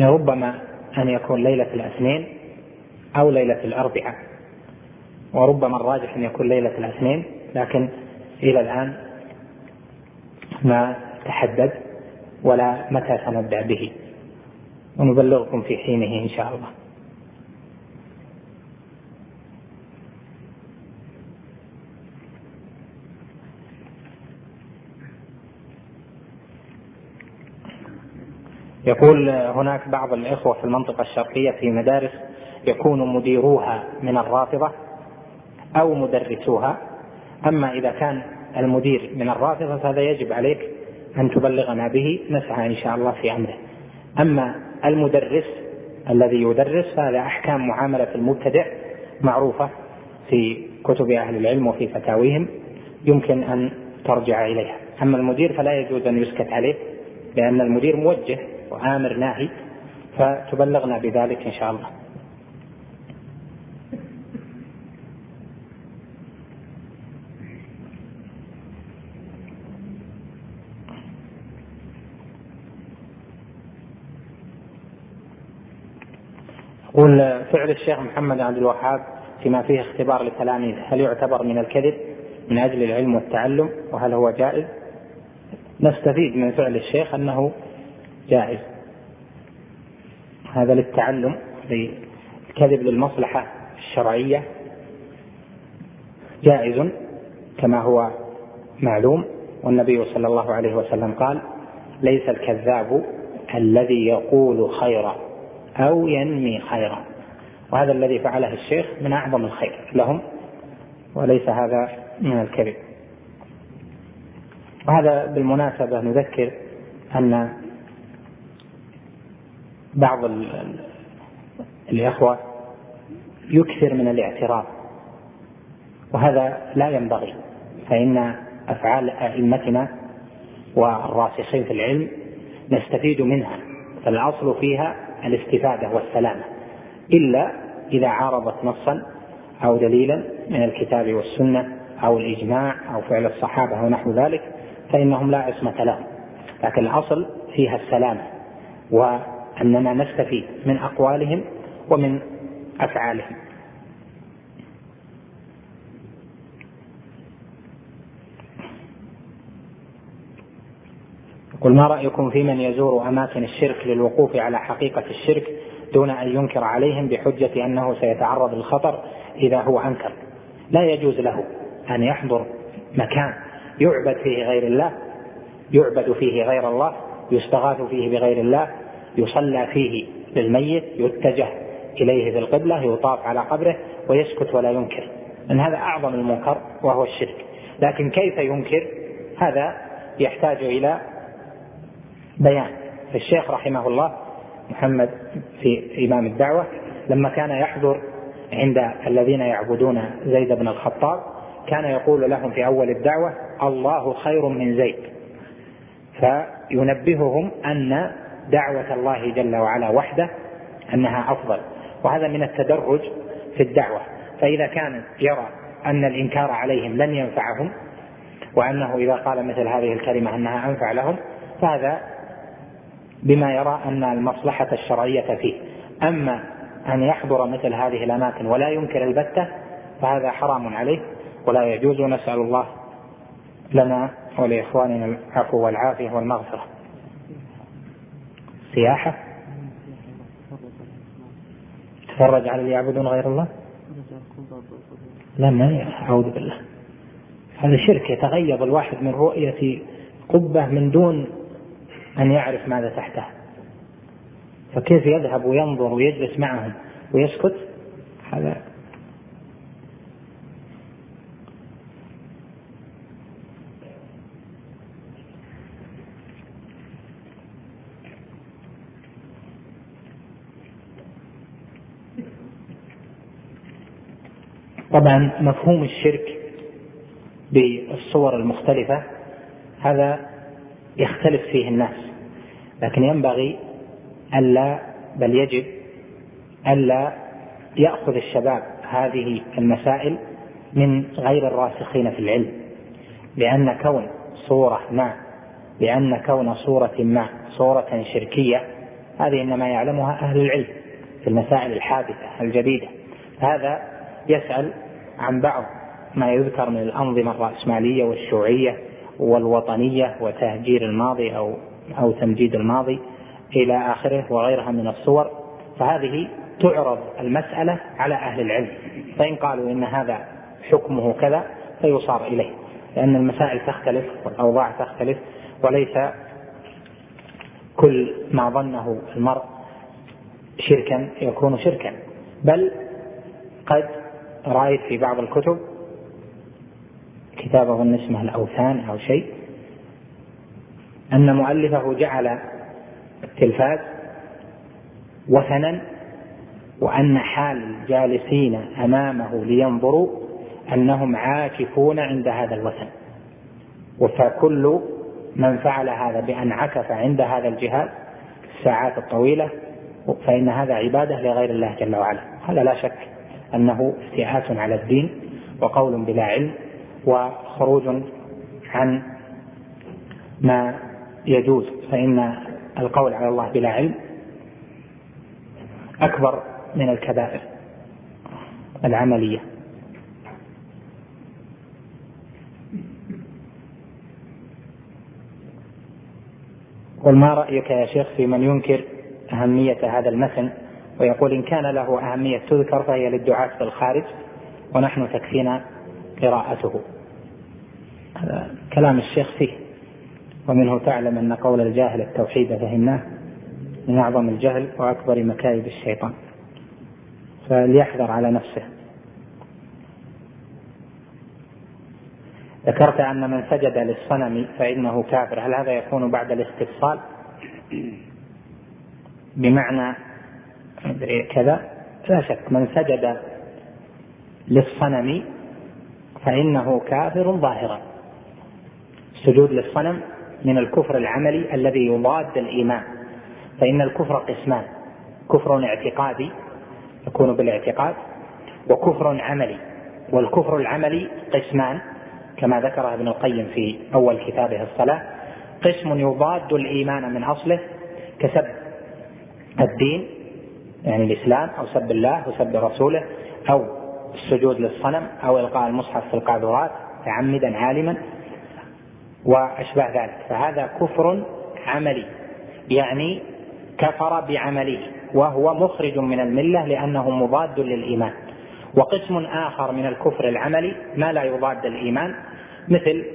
ربما أن يكون ليلة الاثنين أو ليلة الأربعاء. وربما الراجح أن يكون ليلة الاثنين لكن إلى الآن ما تحدد ولا متى سنبدأ به. ونبلغكم في حينه إن شاء الله. يقول هناك بعض الإخوة في المنطقة الشرقية في مدارس يكون مديروها من الرافضة أو مدرسوها. أما إذا كان المدير من الرافضة فهذا يجب عليك أن تبلغنا به نسعى إن شاء الله في أمره. أما المدرس الذي يدرس فهذا أحكام معاملة المبتدع معروفة في كتب أهل العلم وفي فتاويهم يمكن أن ترجع إليها. أما المدير فلا يجوز أن يسكت عليه لأن المدير موجه وآمر ناهي فتبلغنا بذلك إن شاء الله يقول فعل الشيخ محمد عبد الوهاب فيما فيه اختبار لتلاميذه هل يعتبر من الكذب من أجل العلم والتعلم وهل هو جائز؟ نستفيد من فعل الشيخ أنه جائز. هذا للتعلم الكذب للمصلحة الشرعية. جائز كما هو معلوم والنبي صلى الله عليه وسلم قال ليس الكذاب الذي يقول خيرا أو ينمي خيرا. وهذا الذي فعله الشيخ من أعظم الخير لهم وليس هذا من الكذب. وهذا بالمناسبة نذكر أن بعض الإخوة يكثر من الاعتراض وهذا لا ينبغي فإن أفعال أئمتنا والراسخين في العلم نستفيد منها فالأصل فيها الاستفادة والسلامة إلا إذا عارضت نصا أو دليلا من الكتاب والسنة أو الإجماع أو فعل الصحابة أو نحو ذلك فإنهم لا عصمة لهم لكن الأصل فيها السلامة وأننا نستفيد من أقوالهم ومن أفعالهم. قل ما رأيكم في من يزور أماكن الشرك للوقوف على حقيقة الشرك دون أن ينكر عليهم بحجة أنه سيتعرض للخطر إذا هو أنكر؟ لا يجوز له أن يحضر مكان يعبد فيه غير الله يعبد فيه غير الله يستغاث فيه بغير الله يصلى فيه للميت يتجه إليه في القبلة يطاف على قبره ويسكت ولا ينكر. أن هذا أعظم المنكر وهو الشرك. لكن كيف ينكر؟ هذا يحتاج إلى بيان. فالشيخ رحمه الله محمد في إمام الدعوة لما كان يحضر عند الذين يعبدون زيد بن الخطاب كان يقول لهم في أول الدعوة الله خير من زيد. فينبههم أن دعوة الله جل وعلا وحده أنها أفضل. وهذا من التدرج في الدعوة. فإذا كان يرى أن الإنكار عليهم لن ينفعهم وأنه إذا قال مثل هذه الكلمة أنها أنفع لهم فهذا بما يرى أن المصلحة الشرعية فيه. أما أن يحضر مثل هذه الأماكن ولا ينكر البتة فهذا حرام عليه ولا يجوز. ونسأل الله لنا ولإخواننا العفو والعافية والمغفرة. سياحة. تفرج على اللي يعبدون غير الله؟ لا ما أعوذ بالله. هذا شرك يتغيب الواحد من رؤية قبة من دون أن يعرف ماذا تحتها. فكيف يذهب وينظر ويجلس معهم ويسكت؟ هذا طبعا مفهوم الشرك بالصور المختلفة هذا يختلف فيه الناس لكن ينبغي ألا بل يجب ألا يأخذ الشباب هذه المسائل من غير الراسخين في العلم لأن كون صورة ما لأن كون صورة ما صورة شركية هذه إنما يعلمها أهل العلم في المسائل الحادثة الجديدة. هذا يسأل عن بعض ما يذكر من الأنظمة الرأسمالية والشيوعية والوطنية وتهجير الماضي أو أو تمجيد الماضي إلى آخره وغيرها من الصور فهذه تعرض المسألة على أهل العلم. فإن قالوا إن هذا حكمه كذا فيصار إليه لأن المسائل تختلف والأوضاع تختلف وليس كل ما ظنه المرء شركا يكون شركا بل قد رأيت في بعض الكتب كتاب أظن اسمه الأوثان أو شيء أن مؤلفه جعل التلفاز وثنا وأن حال الجالسين أمامه لينظروا أنهم عاكفون عند هذا الوثن. فكل من فعل هذا بأن عكف عند هذا الجهاز الساعات الطويلة فإن هذا عبادة لغير الله جل وعلا. هذا لا شك. أنه افتئات على الدين وقول بلا علم وخروج عن ما يجوز فإن القول على الله بلا علم أكبر من الكبائر العملية. قل ما رأيك يا شيخ في من ينكر أهمية هذا المثل ويقول إن كان له أهمية تذكر فهي للدعاة في الخارج ونحن تكفينا قراءته. هذا كلام الشيخ فيه ومنه تعلم أن قول الجاهل التوحيد فهمناه من أعظم الجهل وأكبر مكايد الشيطان. فليحذر على نفسه. ذكرت أن من سجد للصنم فإنه كافر. هل هذا يكون بعد الاستفصال؟ بمعنى كذا. لا شك من سجد للصنم فإنه كافر ظاهرا. السجود للصنم من الكفر العملي الذي يضاد الإيمان فإن الكفر قسمان. كفر اعتقادي يكون بالاعتقاد وكفر عملي. والكفر العملي قسمان كما ذكر ابن القيم في أول كتابه الصلاة قسم يضاد الإيمان من أصله كسب الدين يعني الإسلام أو سب الله وسب رسوله أو السجود للصنم أو إلقاء المصحف في القاذورات تعمدا عالما وأشباه ذلك. فهذا كفر عملي يعني كفر بعمله وهو مخرج من الملة لأنه مضاد للإيمان. وقسم آخر من الكفر العملي ما لا يضاد الإيمان مثل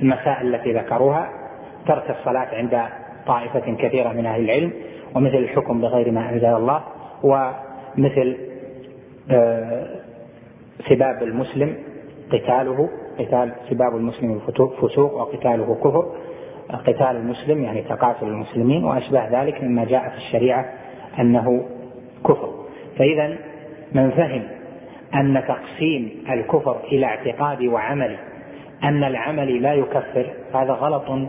المسائل التي ذكروها ترك الصلاة عند طائفة كثيرة من أهل العلم ومثل الحكم بغير ما أنزل الله ومثل آه، سباب المسلم قتاله قتال سباب المسلم فسوق وقتاله كفر. قتال المسلم يعني تقاتل المسلمين وأشباه ذلك مما جاء في الشريعة أنه كفر. فإذا من فهم أن تقسيم الكفر إلى اعتقادي وعملي أن العمل لا يكفر هذا غلط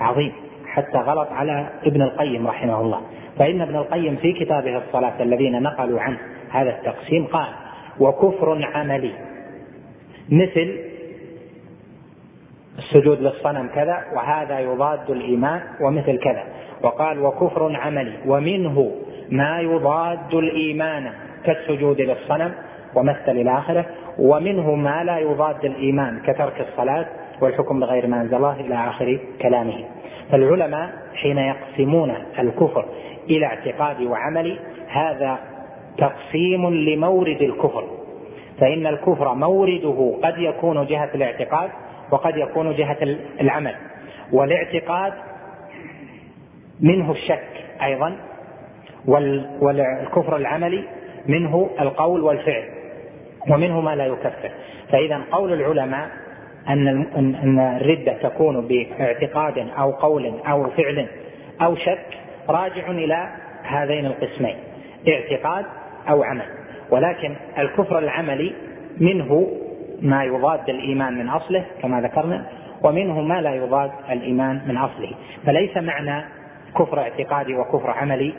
عظيم حتى غلط على ابن القيم رحمه الله. فإن ابن القيم في كتابه الصلاة الذين نقلوا عنه هذا التقسيم قال وكفر عملي. مثل السجود للصنم كذا وهذا يضاد الإيمان ومثل كذا. وقال وكفر عملي. ومنه ما يضاد الإيمان كالسجود للصنم ومثل إلى آخره ومنه ما لا يضاد الإيمان كترك الصلاة والحكم بغير ما أنزل الله إلى آخر كلامه. فالعلماء حين يقسمون الكفر إلى اعتقادي وعملي هذا تقسيم لمورد الكفر. فإن الكفر مورده قد يكون جهة الاعتقاد وقد يكون جهة العمل. والاعتقاد منه الشك أيضا والكفر العملي منه القول والفعل ومنه ما لا يكفر. فإذا قول العلماء أن أن الردة تكون باعتقاد أو قول أو فعل أو شك راجع إلى هذين القسمين اعتقاد أو عمل. ولكن الكفر العملي منه ما يضاد الإيمان من أصله كما ذكرنا ومنه ما لا يضاد الإيمان من أصله. فليس معنى كفر اعتقادي وكفر عملي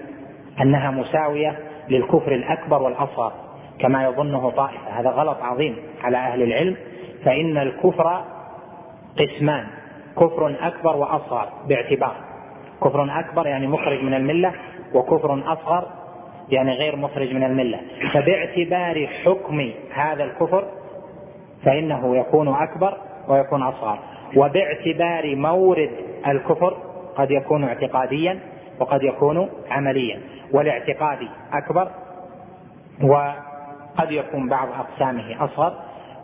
أنها مساوية للكفر الأكبر والأصغر كما يظنه طائفة. هذا غلط عظيم على أهل العلم. فإن الكفر قسمان كفر أكبر وأصغر باعتبار. كفر أكبر يعني مخرج من الملة وكفر أصغر يعني غير مخرج من الملة. فباعتبار حكم هذا الكفر فإنه يكون أكبر ويكون أصغر. وباعتبار مورد الكفر قد يكون اعتقاديا وقد يكون عمليا. والاعتقادي أكبر وقد يكون بعض أقسامه أصغر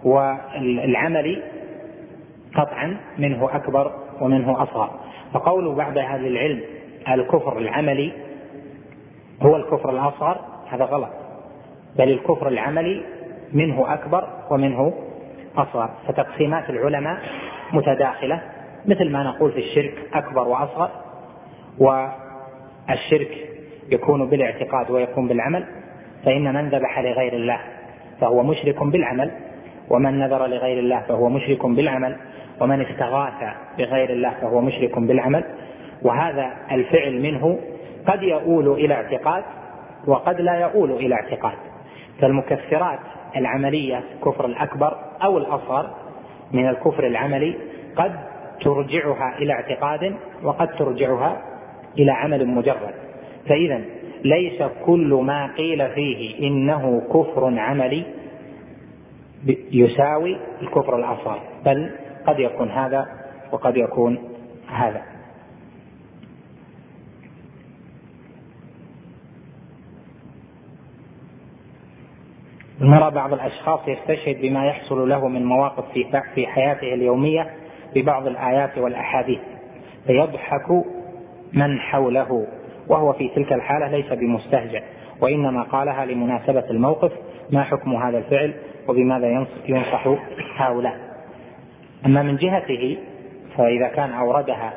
والعملي قطعا منه أكبر ومنه أصغر. فقول بعض أهل العلم الكفر العملي هو الكفر الأصغر هذا غلط. بل الكفر العملي منه أكبر ومنه أصغر. فتقسيمات العلماء متداخلة مثل ما نقول في الشرك أكبر وأصغر والشرك يكون بالاعتقاد ويكون بالعمل فإن من ذبح لغير الله فهو مشرك بالعمل ومن نذر لغير الله فهو مشرك بالعمل. ومن استغاث بغير الله فهو مشرك بالعمل. وهذا الفعل منه قد يؤول إلى اعتقاد وقد لا يؤول إلى اعتقاد. فالمكفرات العملية الكفر الأكبر أو الأصغر من الكفر العملي قد ترجعها إلى اعتقاد وقد ترجعها إلى عمل مجرد. فاذا ليس كل ما قيل فيه إنه كفر عملي يساوي الكفر الأصغر بل قد يكون هذا وقد يكون هذا. نرى بعض الأشخاص يستشهد بما يحصل له من مواقف في في حياته اليومية ببعض الآيات والأحاديث. فيضحك من حوله وهو في تلك الحالة ليس بمستهزئ وإنما قالها لمناسبة الموقف ما حكم هذا الفعل وبماذا ينصح هؤلاء؟ أما من جهته فإذا كان أوردها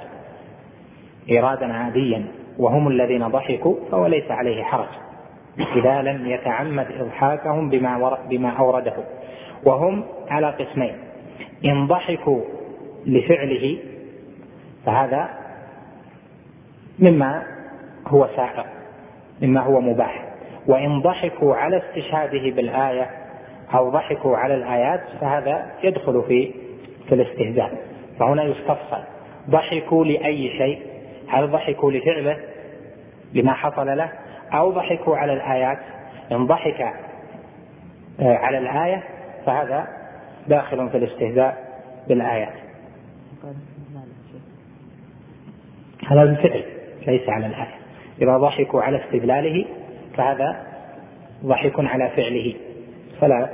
إيرادا عاديا وهم الذين ضحكوا فهو ليس عليه حرج. إذا لم يتعمد إضحاكهم بما بما أورده. وهم على قسمين. إن ضحكوا لفعله فهذا مما هو سائر مما هو مباح. وإن ضحكوا على استشهاده بالآية أو ضحكوا على الآيات فهذا يدخل في في الاستهزاء. فهنا يستفصل. ضحكوا لأي شيء؟ هل ضحكوا لفعله؟ لما حصل له؟ أو ضحكوا على الآيات؟ إن ضحك آه، على الآية فهذا داخل في الاستهزاء بالآيات. هذا بالفعل ليس على الآية. إذا ضحكوا على استدلاله فهذا ضحك على فعله. فلا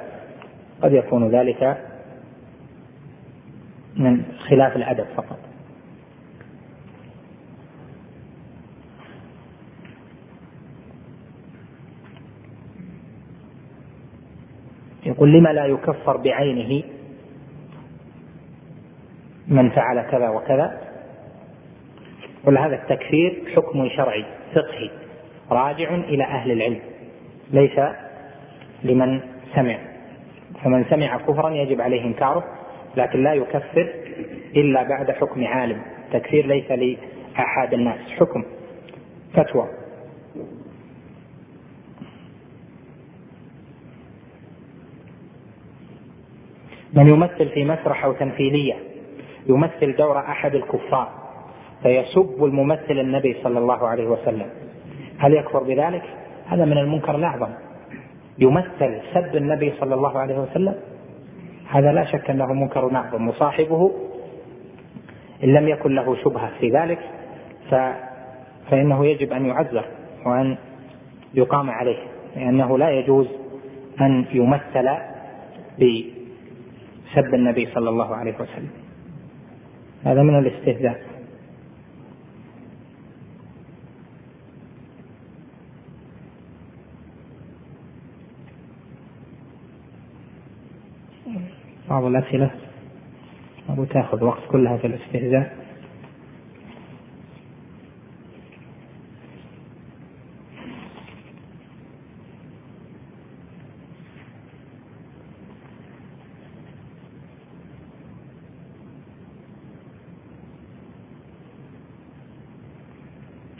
قد يكون ذلك من خلاف الأدب فقط. يقول لما لا يكفر بعينه من فعل كذا وكذا؟ قل هذا التكفير حكم شرعي فقهي راجع إلى أهل العلم ليس لمن سمع. فمن سمع كفرا يجب عليه إنكاره. لكن لا يكفر إلا بعد حكم عالم. تكفير ليس لأحد الناس حكم فتوى. من يمثل في مسرح أو تمثيلية يمثل دور أحد الكفار فيسب الممثل النبي صلى الله عليه وسلم. هل يكفر بذلك؟ هذا من المنكر الأعظم. يمثل سب النبي صلى الله عليه وسلم هذا لا شك أنه منكر أعظم وصاحبه إن لم يكن له شبهة في ذلك ف فإنه يجب أن يعذر وأن يقام عليه لأنه لا يجوز أن يمثل بسب النبي صلى الله عليه وسلم. هذا من الاستهزاء. بعض الأسئلة. أبو تاخذ وقت كلها في الاستهزاء.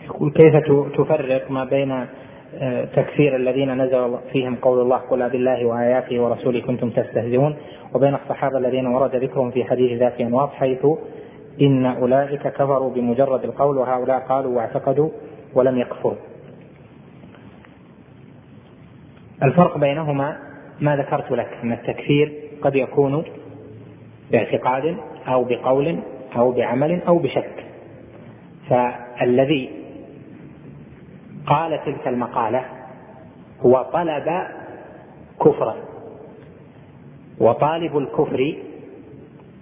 يقول كيف تفرق ما بين تكفير الذين نزل فيهم قول الله قل بالله وآياته ورسوله كنتم تستهزئون. وبين الصحابة الذين ورد ذكرهم في حديث ذات أنواط حيث إن أولئك كفروا بمجرد القول وهؤلاء قالوا واعتقدوا ولم يكفروا. الفرق بينهما ما ذكرت لك أن التكفير قد يكون باعتقاد أو بقول أو بعمل أو بشك. فالذي قال تلك المقالة هو طلب كفرا وطالب الكفر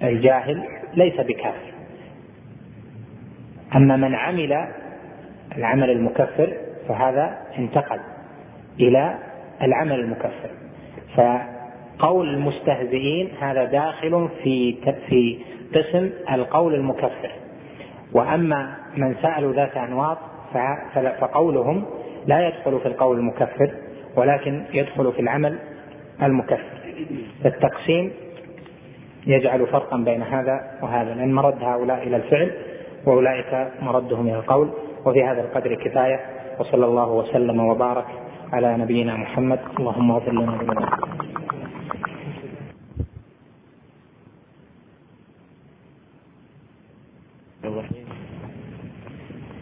الجاهل ليس بكافر. أما من عمل العمل المكفر فهذا انتقل إلى العمل المكفر. فقول المستهزئين هذا داخل في في قسم القول المكفر. وأما من سألوا ذات أنواط فقولهم لا يدخل في القول المكفر ولكن يدخل في العمل المكفر. التقسيم يجعل فرقا بين هذا وهذا لأن مرد هؤلاء إلى الفعل وأولئك مردهم إلى القول. وفي هذا القدر كفاية وصلى الله وسلم وبارك على نبينا محمد. اللهم اغفر لنا ذنوبنا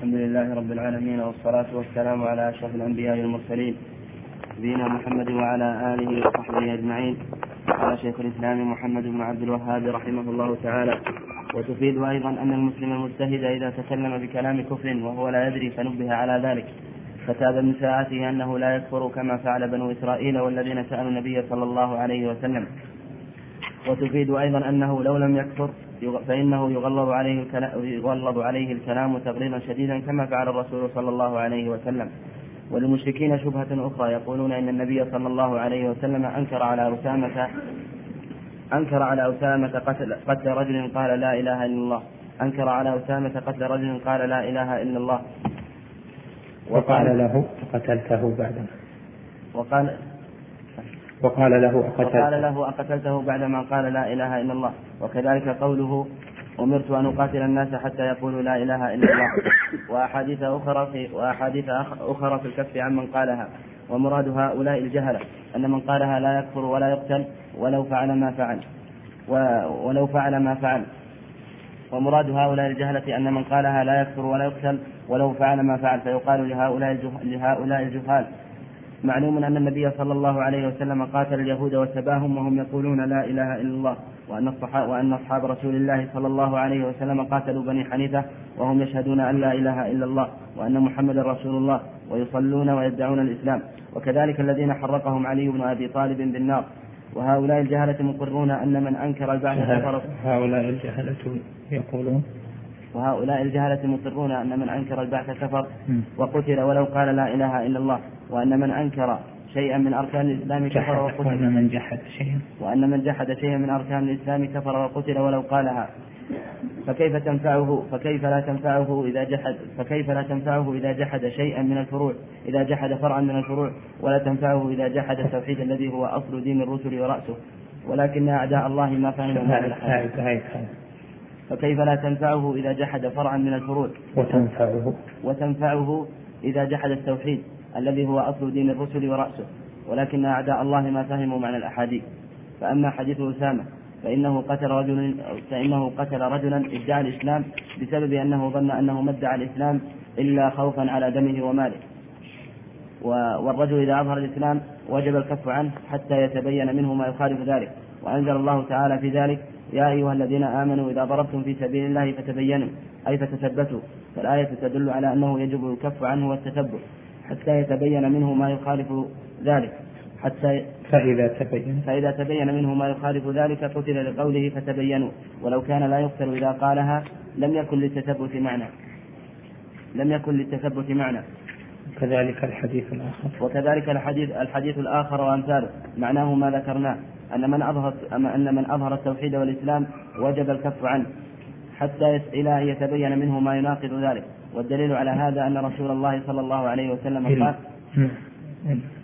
الحمد لله رب العالمين والصلاة والسلام على أشرف الأنبياء والمرسلين نبينا محمد وعلى آله وصحبه أجمعين. قال شيخ الإسلام محمد بن عبد الوهاب رحمه الله تعالى وتفيد أيضا أن المسلم المجتهد إذا تكلم بكلام كفر وهو لا يدري فنبه على ذلك فتاب من ساعته أنه لا يكفر كما فعل بنو إسرائيل والذين سألوا النبي صلى الله عليه وسلم. وتفيد أيضا أنه لو لم يكفر فإنه يغلظ عليه يغلظ عليه الكلام تغليظا شديدا كما فعل الرسول صلى الله عليه وسلم. وللمشركين شبهة أخرى يقولون إن النبي صلى الله عليه وسلم أنكر على أسامة أنكر على أسامة قتل, قتل رجل قال لا إله إلا الله. أنكر على أسامة قتل رجل قال لا إله إلا الله. وقال له قتلته بعدما. وقال وقال له أقتلته. وقال له أقتلته بعدما قال لا إله إلا الله. وكذلك قوله أمرت أن أقاتل الناس حتى يقولوا لا إله إلا الله. وأحاديث أخرى في وأحاديث أخرى في الكف عمن قالها. ومراد هؤلاء الجهلة أن من قالها لا يكفر ولا يقتل ولو فعل ما فعل. ولو فعل ما فعل. ومراد هؤلاء الجهلة أن من قالها لا يكفر ولا يقتل ولو فعل ما فعل. فيقال لهؤلاء لهؤلاء الجهال معلوم أن النبي صلى الله عليه وسلم قاتل اليهود وسباهم وهم يقولون لا إله إلا الله وأن وأن أصحاب رسول الله صلى الله عليه وسلم قاتلوا بني حنيفة وهم يشهدون أن لا إله إلا الله وأن محمدا رسول الله ويصلون ويدعون الإسلام. وكذلك الذين حرقهم علي بن أبي طالب بالنار. وهؤلاء الجهلة مقرون أن من أنكر البعث كفر هؤلاء الجهلة يقولون وهؤلاء الجهلة مقرون أن من أنكر البعث كفر وقتل ولو قال لا إله إلا الله وأن من أنكر شيئا من أركان الإسلام كفر وقتل. وأن من جحد شيئا. وأن من جحد شيئا من أركان الإسلام كفر وقتل ولو قالها. فكيف تنفعه؟ فكيف لا تنفعه إذا جحد؟ فكيف لا تنفعه إذا جحد شيئا من الفروع؟ إذا جحد فرعا من الفروع ولا تنفعه إذا جحد التوحيد الذي هو أصل دين الرسل ورأسه. ولكن أعداء الله ما فهموا فكيف لا تنفعه إذا جحد فرعا من الفروع؟ وتنفعه. وتنفعه إذا جحد التوحيد الذي هو أصل دين الرسل ورأسه ولكن أعداء الله ما فهموا معنى الأحاديث. فأما حديث أسامة فإنه قتل رجل فإنه قتل رجلا ادعى الإسلام بسبب أنه ظن أنه ما ادعى الإسلام إلا خوفا على دمه وماله. والرجل إذا أظهر الإسلام وجب الكف عنه حتى يتبين منه ما يخالف ذلك. وأنزل الله تعالى في ذلك يا أيها الذين آمنوا إذا ضربتم في سبيل الله فتبينوا أي فتثبتوا فالآية تدل على أنه يجب الكف عنه والتثبت حتى يتبين منه ما يخالف ذلك. حتى فإذا تبين. فإذا تبين منه ما يخالف ذلك قتل لقوله فتبينوا. ولو كان لا يقتل إذا قالها لم يكن للتثبت معنى. لم يكن للتثبت معنى. كذلك الحديث الآخر. وكذلك الحديث الحديث الآخر وأمثاله. معناه ما ذكرناه. أن من أظهر أن من أظهر التوحيد والإسلام وجب الكف عنه حتى إلى أن يتبين منه ما يناقض ذلك. والدليل على هذا أن رسول الله صلى الله عليه وسلم قال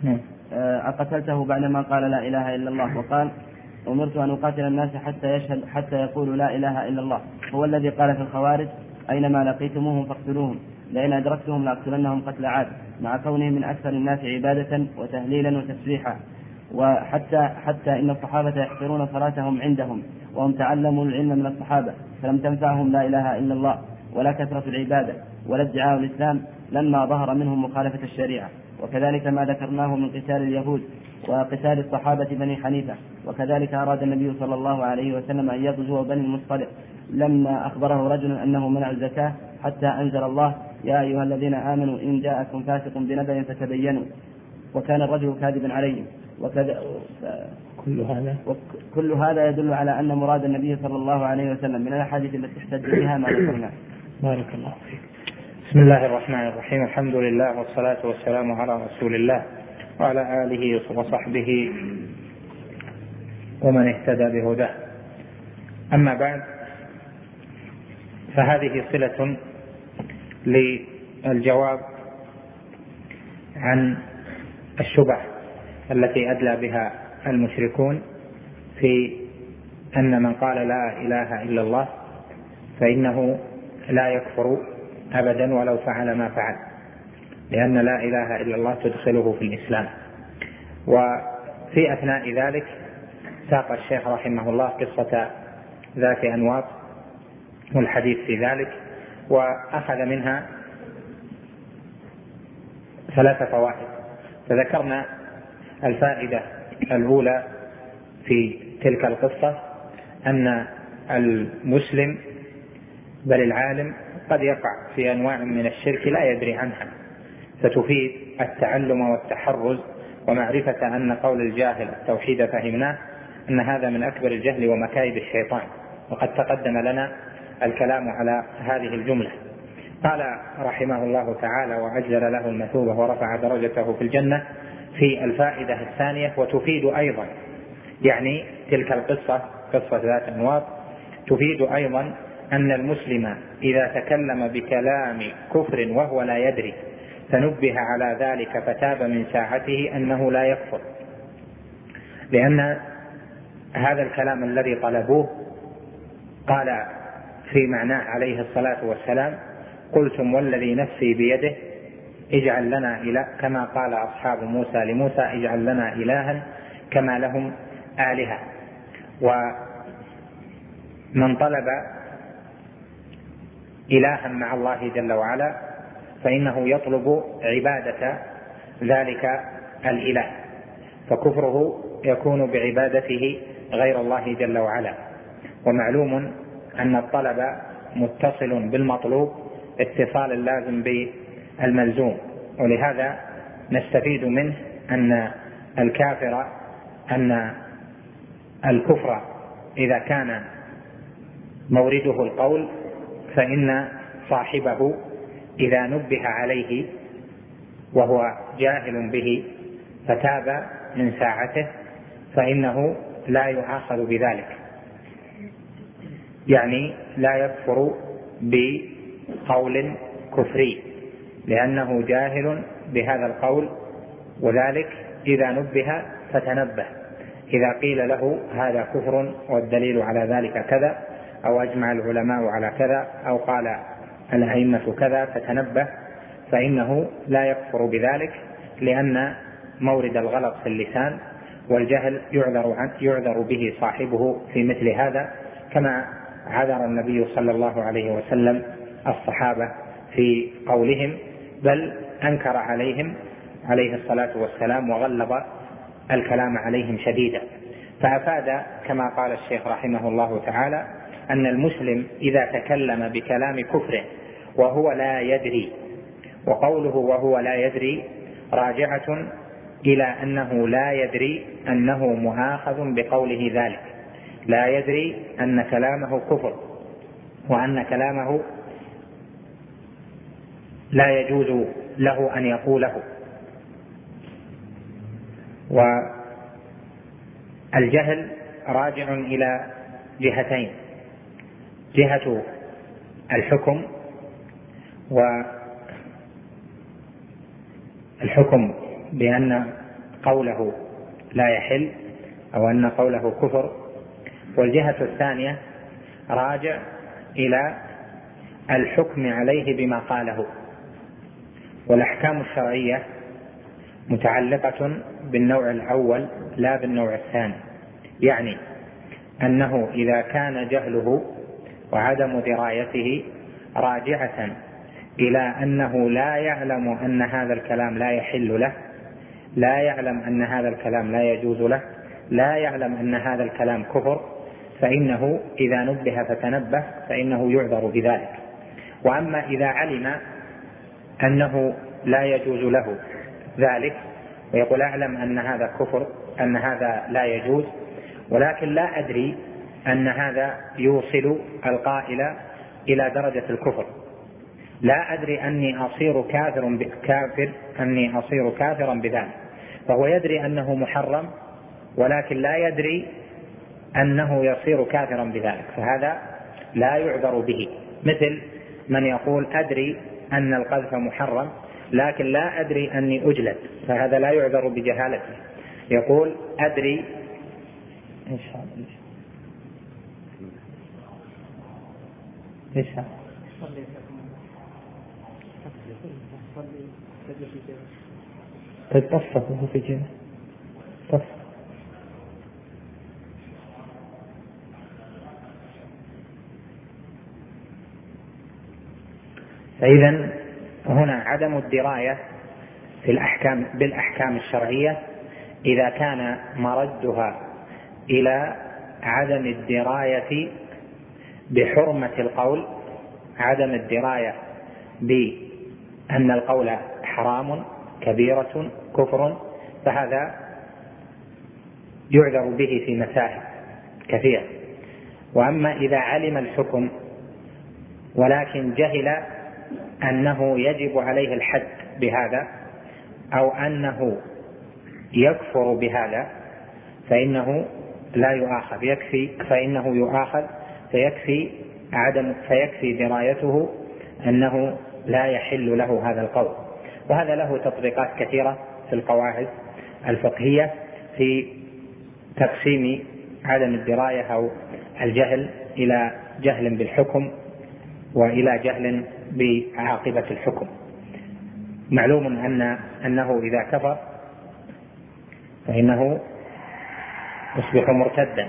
نعم. آه، أقتلته بعدما قال لا إله إلا الله وقال أمرت أن أقاتل الناس حتى يشهد حتى يقولوا لا إله إلا الله. هو الذي قال في الخوارج أينما لقيتموهم فاقتلوهم لئن أدركتهم لأقتلنهم قتل عاد مع كونهم من أكثر الناس عبادة وتهليلا وتسبيحا. وحتى حتى إن الصحابة يحقرون صلاتهم عندهم وهم تعلموا العلم من الصحابة فلم تنفعهم لا إله إلا الله ولا كثرة العبادة ولا ادعاء الإسلام لما ظهر منهم مخالفة الشريعة. وكذلك ما ذكرناه من قتال اليهود وقتال الصحابة بني حنيفة وكذلك أراد النبي صلى الله عليه وسلم أن يغزو بني المصطلق. لما أخبره رجل أنه منع الزكاة حتى أنزل الله يا أيها الذين آمنوا إن جاءكم فاسق بنبأ فتبينوا وكان الرجل كاذبا عليهم. وكذا كل هذا؟ كل هذا يدل على أن مراد النبي صلى الله عليه وسلم من الأحاديث التي احتج بها ما ذكرناه بارك الله فيك. بسم الله الرحمن الرحيم. الحمد لله والصلاة والسلام على رسول الله وعلى آله وصحبه ومن اهتدى بهداه. أما بعد فهذه صلة للجواب عن الشبه التي أدلى بها المشركون في أن من قال لا إله إلا الله فإنه لا يكفر أبدا ولو فعل ما فعل لأن لا إله إلا الله تدخله في الإسلام. وفي أثناء ذلك ساق الشيخ رحمه الله قصة ذات أنواط والحديث في ذلك وأخذ منها ثلاث فوائد. فذكرنا الفائدة الأولى في تلك القصة أن المسلم بل العالم قد يقع في أنواع من الشرك لا يدري عنها فتفيد التعلم والتحرز ومعرفة أن قول الجاهل التوحيد فهمناه أن هذا من أكبر الجهل ومكايد الشيطان وقد تقدم لنا الكلام على هذه الجملة. قال رحمه الله تعالى وعجل له المثوبة ورفع درجته في الجنة في الفائدة الثانية وتفيد أيضا يعني تلك القصة قصة ذات أنواط تفيد أيضا أن المسلم إذا تكلم بكلام كفر وهو لا يدري فنبه على ذلك فتاب من ساعته أنه لا يكفر. لأن هذا الكلام الذي طلبوه قال في معناه عليه الصلاة والسلام قلتم والذي نفسي بيده اجعل لنا إله كما قال أصحاب موسى لموسى اجعل لنا إلها كما لهم آلهة. ومن طلب إلها مع الله جل وعلا فإنه يطلب عبادة ذلك الإله. فكفره يكون بعبادته غير الله جل وعلا. ومعلوم أن الطلب متصل بالمطلوب اتصال اللازم بالملزوم ولهذا نستفيد منه أن الكافر أن الكفر إذا كان مورده القول فإن صاحبه إذا نبه عليه وهو جاهل به فتاب من ساعته فإنه لا يؤاخذ بذلك. يعني لا يكفر بقول كفري. لأنه جاهل بهذا القول وذلك إذا نبه فتنبه. إذا قيل له هذا كفر والدليل على ذلك كذا أو أجمع العلماء على كذا أو قال الأئمة كذا فتنبه فإنه لا يكفر بذلك لأن مورد الغلط في اللسان والجهل يعذر يعذر به صاحبه في مثل هذا كما عذر النبي صلى الله عليه وسلم الصحابة في قولهم بل أنكر عليهم عليه الصلاة والسلام وغلظ الكلام عليهم شديدا. فأفاد كما قال الشيخ رحمه الله تعالى أن المسلم إذا تكلم بكلام كفر وهو لا يدري وقوله وهو لا يدري راجعة إلى أنه لا يدري أنه مؤاخذ بقوله ذلك. لا يدري أن كلامه كفر وأن كلامه لا يجوز له أن يقوله. والجهل راجع إلى جهتين. جهة الحكم والحكم بأن قوله لا يحل أو أن قوله كفر. والجهة الثانية راجع إلى الحكم عليه بما قاله. والأحكام الشرعية متعلقة بالنوع الأول لا بالنوع الثاني. يعني أنه إذا كان جهله وعدم درايته راجعة إلى أنه لا يعلم أن هذا الكلام لا يحل له لا يعلم أن هذا الكلام لا يجوز له لا يعلم أن هذا الكلام كفر فإنه إذا نبه فتنبه فإنه يعذر بذلك. وأما إذا علم أنه لا يجوز له ذلك ويقول أعلم أن هذا كفر أن هذا لا يجوز ولكن لا أدري أن هذا يوصل القائل إلى درجة الكفر. لا أدري أني أصير كافر كافر أني أصير كافرا بذلك. فهو يدري أنه محرم ولكن لا يدري أنه يصير كافرا بذلك. فهذا لا يعذر به. مثل من يقول أدري أن القذف محرم لكن لا أدري أني أجلد فهذا لا يعذر بجهالته. يقول أدري إن شاء الله. إيش؟ هذا؟ طيب طفت وهو في جيبه. طف فإذا هنا عدم الدراية في الأحكام بالأحكام الشرعية إذا كان مردها إلى عدم الدراية بحرمة القول عدم الدراية بأن القول حرام كبيرة كفر فهذا يعذر به في مسائل كثيرة. وأما إذا علم الحكم ولكن جهل أنه يجب عليه الحد بهذا أو أنه يكفر بهذا فإنه لا يؤاخذ يكفي فإنه يؤاخذ فيكفي عدم فيكفي درايته أنه لا يحل له هذا القول. وهذا له تطبيقات كثيرة في القواعد الفقهية في تقسيم عدم الدراية أو الجهل إلى جهل بالحكم وإلى جهل بعاقبة الحكم. معلوم أن أنه إذا كفر فإنه يصبح مرتدا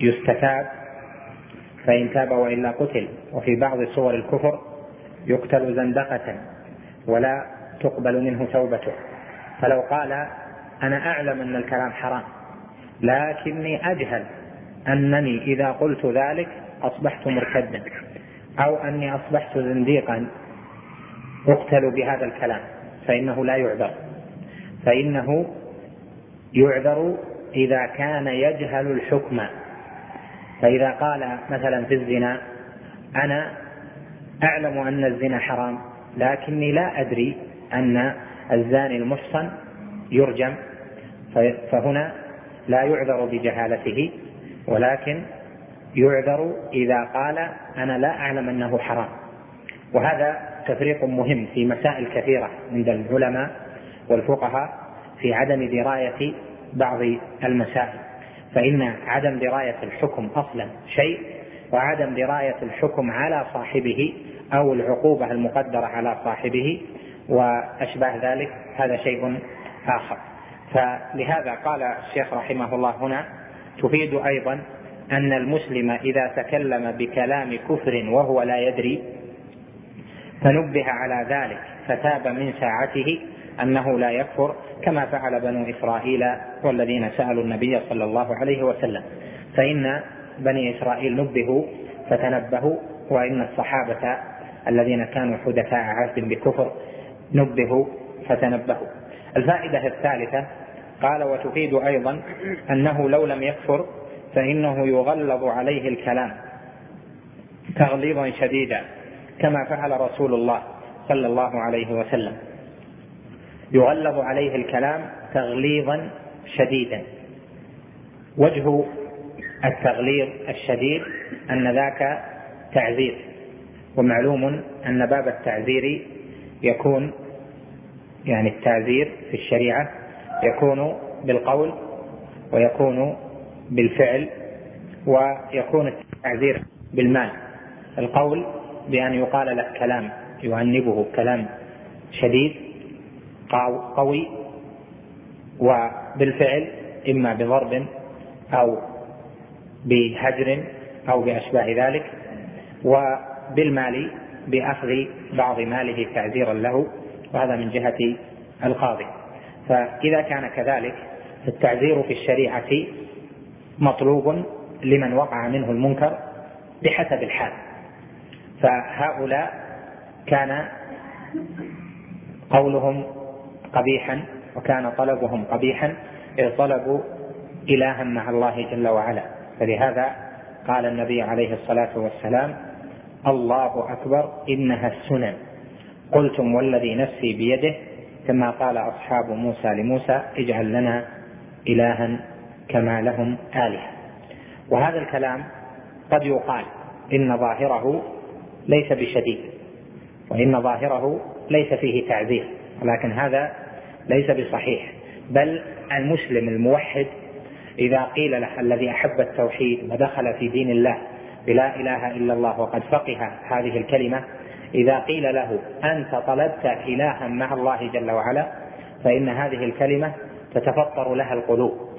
ويستتاب فإن تاب وإلا قتل. وفي بعض صور الكفر يقتل زندقة ولا تقبل منه توبته. فلو قال أنا أعلم أن الكلام حرام لكني أجهل أنني إذا قلت ذلك أصبحت مرتدا أو أني أصبحت زنديقا أقتل بهذا الكلام فإنه لا يعذر. فإنه يعذر إذا كان يجهل الحكم. فإذا قال مثلا في الزنا أنا أعلم أن الزنا حرام لكني لا أدري أن الزاني المحصن يرجم فهنا لا يعذر بجهالته ولكن يعذر إذا قال أنا لا أعلم أنه حرام. وهذا تفريق مهم في مسائل كثيرة عند العلماء والفقهاء في عدم دراية بعض المسائل. فإن عدم دراية الحكم أصلا شيء وعدم دراية الحكم على صاحبه أو العقوبة المقدرة على صاحبه وأشباه ذلك هذا شيء آخر. فلهذا قال الشيخ رحمه الله هنا تفيد أيضا أن المسلم إذا تكلم بكلام كفر وهو لا يدري فنبه على ذلك فتاب من ساعته أنه لا يكفر كما فعل بنو إسرائيل والذين سألوا النبي صلى الله عليه وسلم. فإن بني إسرائيل نبهوا فتنبهوا وإن الصحابة الذين كانوا حدثاء عهد بكفر نبهوا فتنبهوا. الفائدة الثالثة قال وتفيد أيضا أنه لو لم يكفر فإنه يغلظ عليه الكلام تغليظا شديدا كما فعل رسول الله صلى الله عليه وسلم. يغلظ عليه الكلام تغليظا شديدا. وجه التغليظ الشديد أن ذاك تعذير ومعلوم أن باب التعذير يكون يعني التعذير في الشريعة يكون بالقول ويكون بالفعل ويكون التعذير بالمال. القول بأن يقال له كلام يعنبه كلام شديد قوي وبالفعل إما بضرب أو بهجر أو بأشباه ذلك وبالمال بأخذ بعض ماله تعزيرا له وهذا من جهة القاضي. فإذا كان كذلك التعزير في الشريعة مطلوب لمن وقع منه المنكر بحسب الحال. فهؤلاء كان قولهم قبيحا وكان طلبهم قبيحا إذ طلبوا إلها مع الله جل وعلا. فلهذا قال النبي عليه الصلاة والسلام الله أكبر إنها السنن. قلتم والذي نفسي بيده كما قال أصحاب موسى لموسى اجعل لنا إلها كما لهم آلهة. وهذا الكلام قد يقال إن ظاهره ليس بشديد وإن ظاهره ليس فيه تعذير ولكن هذا ليس بصحيح. بل المسلم الموحد إذا قيل له الذي أحب التوحيد ودخل في دين الله بلا إله إلا الله وقد فقه هذه الكلمة إذا قيل له أنت طلبت إلها مع الله جل وعلا فإن هذه الكلمة تتفطر لها القلوب.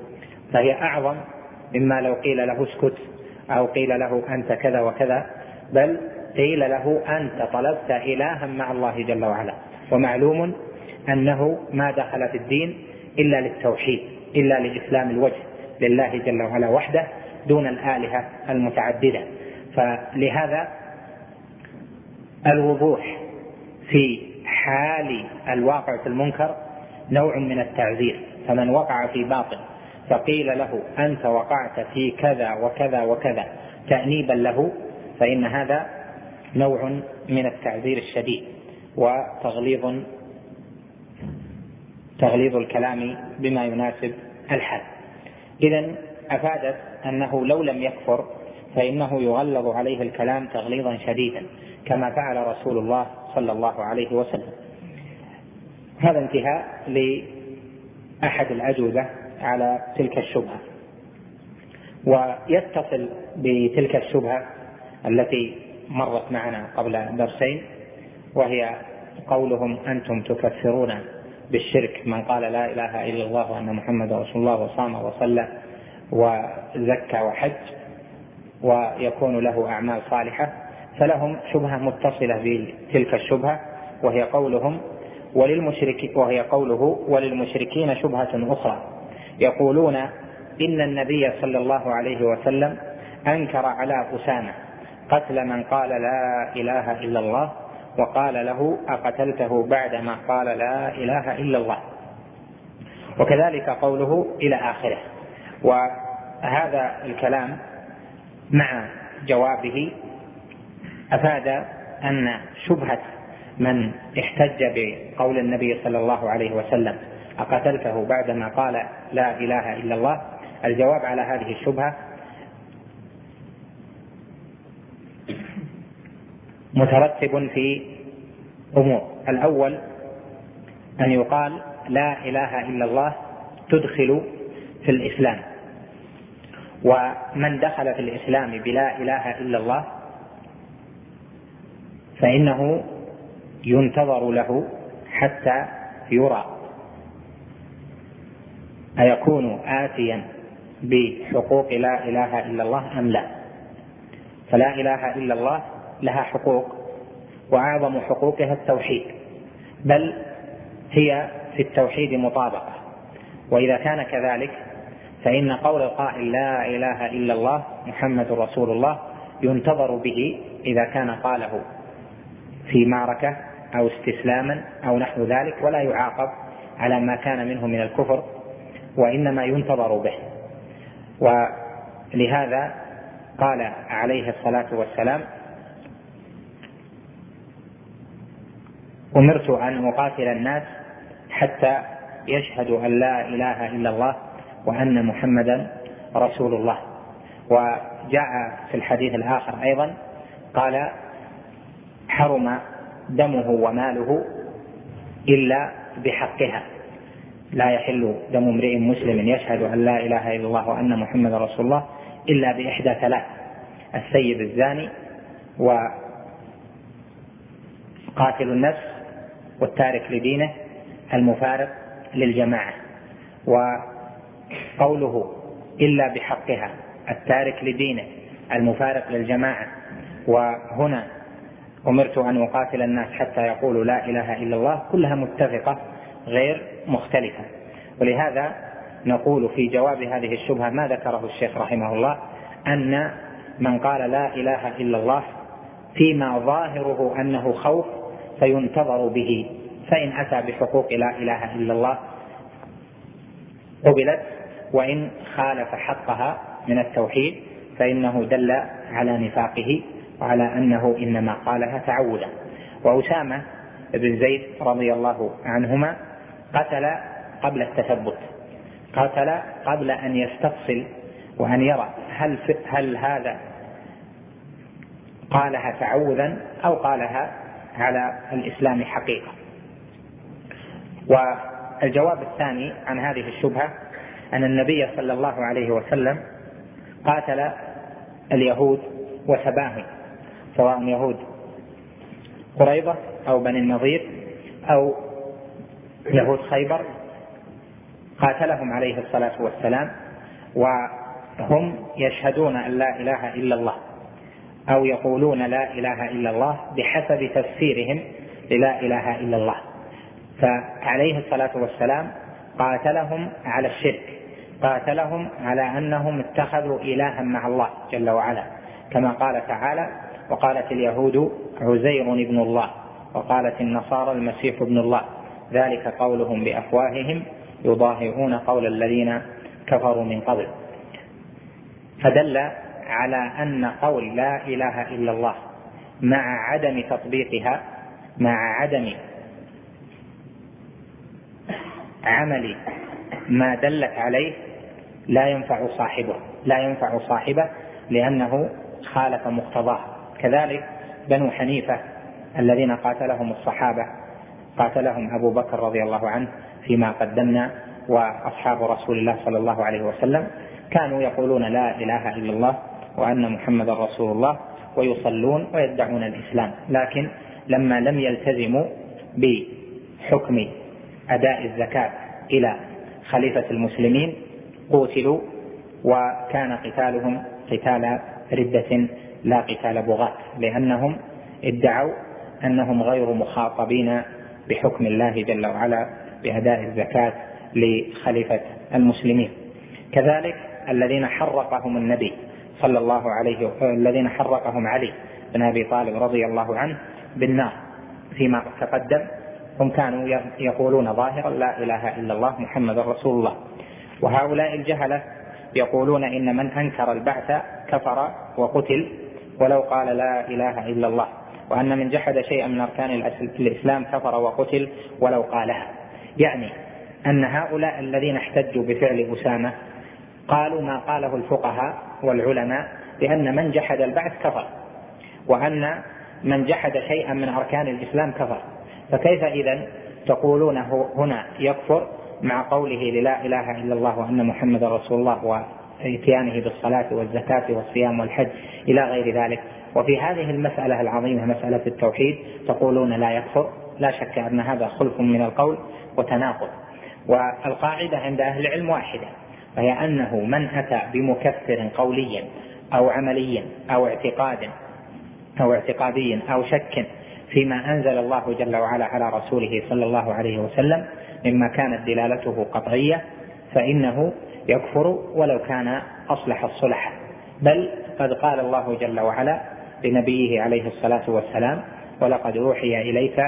فهي أعظم مما لو قيل له اسكت أو قيل له أنت كذا وكذا بل قيل له أنت طلبت إلها مع الله جل وعلا. ومعلوم أنه ما دخل في الدين إلا للتوحيد إلا لإسلام الوجه لله جل وعلا وحده دون الآلهة المتعددة. فلهذا الوضوح في حال الواقع في المنكر نوع من التعذير فمن وقع في باطل فقيل له أنت وقعت في كذا وكذا وكذا تأنيبا له فإن هذا نوع من التعذير الشديد وتغليظ تغليظ الكلام بما يناسب الحال. إذا أفادت أنه لو لم يكفر فإنه يغلظ عليه الكلام تغليظا شديدا كما فعل رسول الله صلى الله عليه وسلم. هذا انتهاء لأحد الأجوبة على تلك الشبهة. ويتصل بتلك الشبهة التي مرت معنا قبل درسين وهي قولهم أنتم تكفرون بالشرك من قال لا إله إلا الله وأن محمد رسول الله وصام وصلى وزكى وحج ويكون له أعمال صالحة. فلهم شبهة متصلة بتلك الشبهة وهي قولهم وللمشرك وهي قوله وللمشركين شبهة أخرى. يقولون إن النبي صلى الله عليه وسلم أنكر على أسامة قتل من قال لا إله إلا الله وقال له أقتلته بعدما قال لا إله إلا الله. وكذلك قوله إلى آخره. وهذا الكلام مع جوابه أفاد أن شبهة من احتج بقول النبي صلى الله عليه وسلم أقتلته بعدما قال لا إله إلا الله. الجواب على هذه الشبهة مترتب في أمور الأول أن يقال لا إله إلا الله تدخل في الإسلام. ومن دخل في الإسلام بلا إله إلا الله فإنه ينتظر له حتى يرى. أيكون آتيا بحقوق لا إله إلا الله أم لا؟ فلا إله إلا الله لها حقوق وأعظم حقوقها التوحيد بل هي في التوحيد مطابقة. وإذا كان كذلك فإن قول القائل لا إله إلا الله محمد رسول الله ينتظر به إذا كان قاله في معركة أو استسلاما أو نحو ذلك ولا يعاقب على ما كان منه من الكفر وإنما ينتظر به. ولهذا قال عليه الصلاة والسلام أمرت أن أقاتل الناس حتى يشهدوا أن لا إله إلا الله وأن محمدا رسول الله. وجاء في الحديث الآخر أيضا قال حرم دمه وماله إلا بحقها. لا يحل دم امرئ مسلم يشهد أن لا إله إلا الله وأن محمد رسول الله إلا بإحدى ثلاث السيد الزاني وقاتل النفس والتارك لدينه المفارق للجماعة وقوله إلا بحقها التارك لدينه المفارق للجماعة وهنا أمرت أن أقاتل الناس حتى يقولوا لا إله إلا الله كلها متفقة غير مختلفة. ولهذا نقول في جواب هذه الشبهة ما ذكره الشيخ رحمه الله أن من قال لا إله إلا الله فيما ظاهره أنه خوف فينتظر به. فإن أتى بحقوق لا إله إلا الله قبلت وإن خالف حقها من التوحيد فإنه دل على نفاقه وعلى أنه إنما قالها تعودا. وأسامة بن زيد رضي الله عنهما قتل قبل التثبت. قتل قبل أن يستفصل وأن يرى هل هل هذا قالها تعوذا أو قالها على الإسلام حقيقة. والجواب الثاني عن هذه الشبهة أن النبي صلى الله عليه وسلم قاتل اليهود وسباهم سواء يهود قريضة أو بني النظير أو يهود خيبر. قاتلهم عليه الصلاة والسلام وهم يشهدون أن لا إله إلا الله أو يقولون لا إله إلا الله بحسب تفسيرهم للا إله إلا الله. فعليه الصلاة والسلام قاتلهم على الشرك قاتلهم على أنهم اتخذوا إلها مع الله جل وعلا كما قال تعالى وقالت اليهود عزير ابن الله وقالت النصارى المسيح ابن الله. ذلك قولهم بأفواههم يضاهئون قول الذين كفروا من قبل. فدل على أن قول لا إله إلا الله مع عدم تطبيقها مع عدم عمل ما دلت عليه لا ينفع صاحبه لا ينفع صاحبه لأنه خالف مقتضاه. كذلك بنو حنيفة الذين قاتلهم الصحابة قاتلهم أبو بكر رضي الله عنه فيما قدمنا وأصحاب رسول الله صلى الله عليه وسلم. كانوا يقولون لا إله إلا الله وأن محمدا رسول الله ويصلون ويدعون الإسلام. لكن لما لم يلتزموا بحكم أداء الزكاة إلى خليفة المسلمين قتلوا وكان قتالهم قتال ردة لا قتال بغاة لأنهم ادعوا أنهم غير مخاطبين بحكم الله جل وعلا بأداء الزكاة لخليفة المسلمين. كذلك الذين حرقهم النبي صلى الله عليه الذين حرقهم علي بن أبي طالب رضي الله عنه بالنار. فيما تقدم هم كانوا يقولون ظاهرا لا إله إلا الله محمد رسول الله. وهؤلاء الجهلة يقولون إن من أنكر البعث كفر وقتل ولو قال لا إله إلا الله. وأن من جحد شيئا من أركان الإسلام كفر وقتل ولو قالها. يعني أن هؤلاء الذين احتجوا بفعل أسامة قالوا ما قاله الفقهاء والعلماء بأن من جحد البعث كفر وأن من جحد شيئا من أركان الإسلام كفر. فكيف إذا تقولون هنا يكفر مع قوله للا إله إلا الله وأن محمد رسول الله وإتيانه بالصلاة والزكاة والصيام والحج إلى غير ذلك؟ وفي هذه المسألة العظيمة مسألة التوحيد تقولون لا يكفر لا شك أن هذا خلف من القول وتناقض. والقاعدة عند أهل العلم واحدة وهي أنه من أتى بمكفر قوليا أو عمليا أو اعتقاد أو اعتقادي أو شك فيما أنزل الله جل وعلا على رسوله صلى الله عليه وسلم مما كانت دلالته قطعية فإنه يكفر ولو كان أصلح الصلح. بل قد قال الله جل وعلا لنبيه عليه الصلاة والسلام ولقد أوحي إليك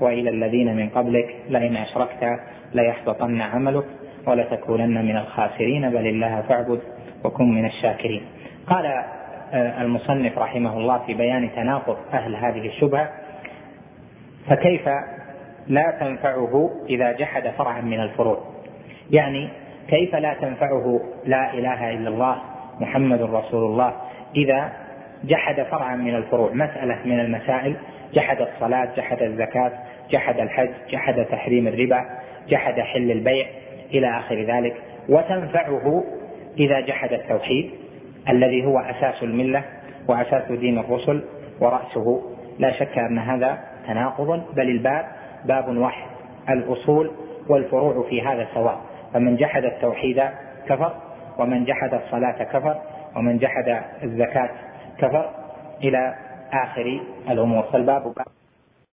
وإلى الذين من قبلك لئن أشركت ليحبطن عملك ولتكونن من الخاسرين بل الله فاعبد وكن من الشاكرين. قال آه، المصنف رحمه الله في بيان تناقض أهل هذه الشبهة فكيف لا تنفعه إذا جحد فرعا من الفروع؟ يعني كيف لا تنفعه لا إله إلا الله محمد رسول الله إذا جحد فرعا من الفروع. مسألة من المسائل. جحد الصلاة جحد الزكاة جحد الحج جحد تحريم الربا جحد حل البيع إلى آخر ذلك. وتنفعه إذا جحد التوحيد الذي هو أساس الملة وأساس دين الرسل ورأسه. لا شك أن هذا تناقض بل الباب باب واحد الأصول والفروع في هذا سواء فمن جحد التوحيد كفر ومن جحد الصلاة كفر ومن جحد الزكاة كفر إلى آخر الأمور. فالباب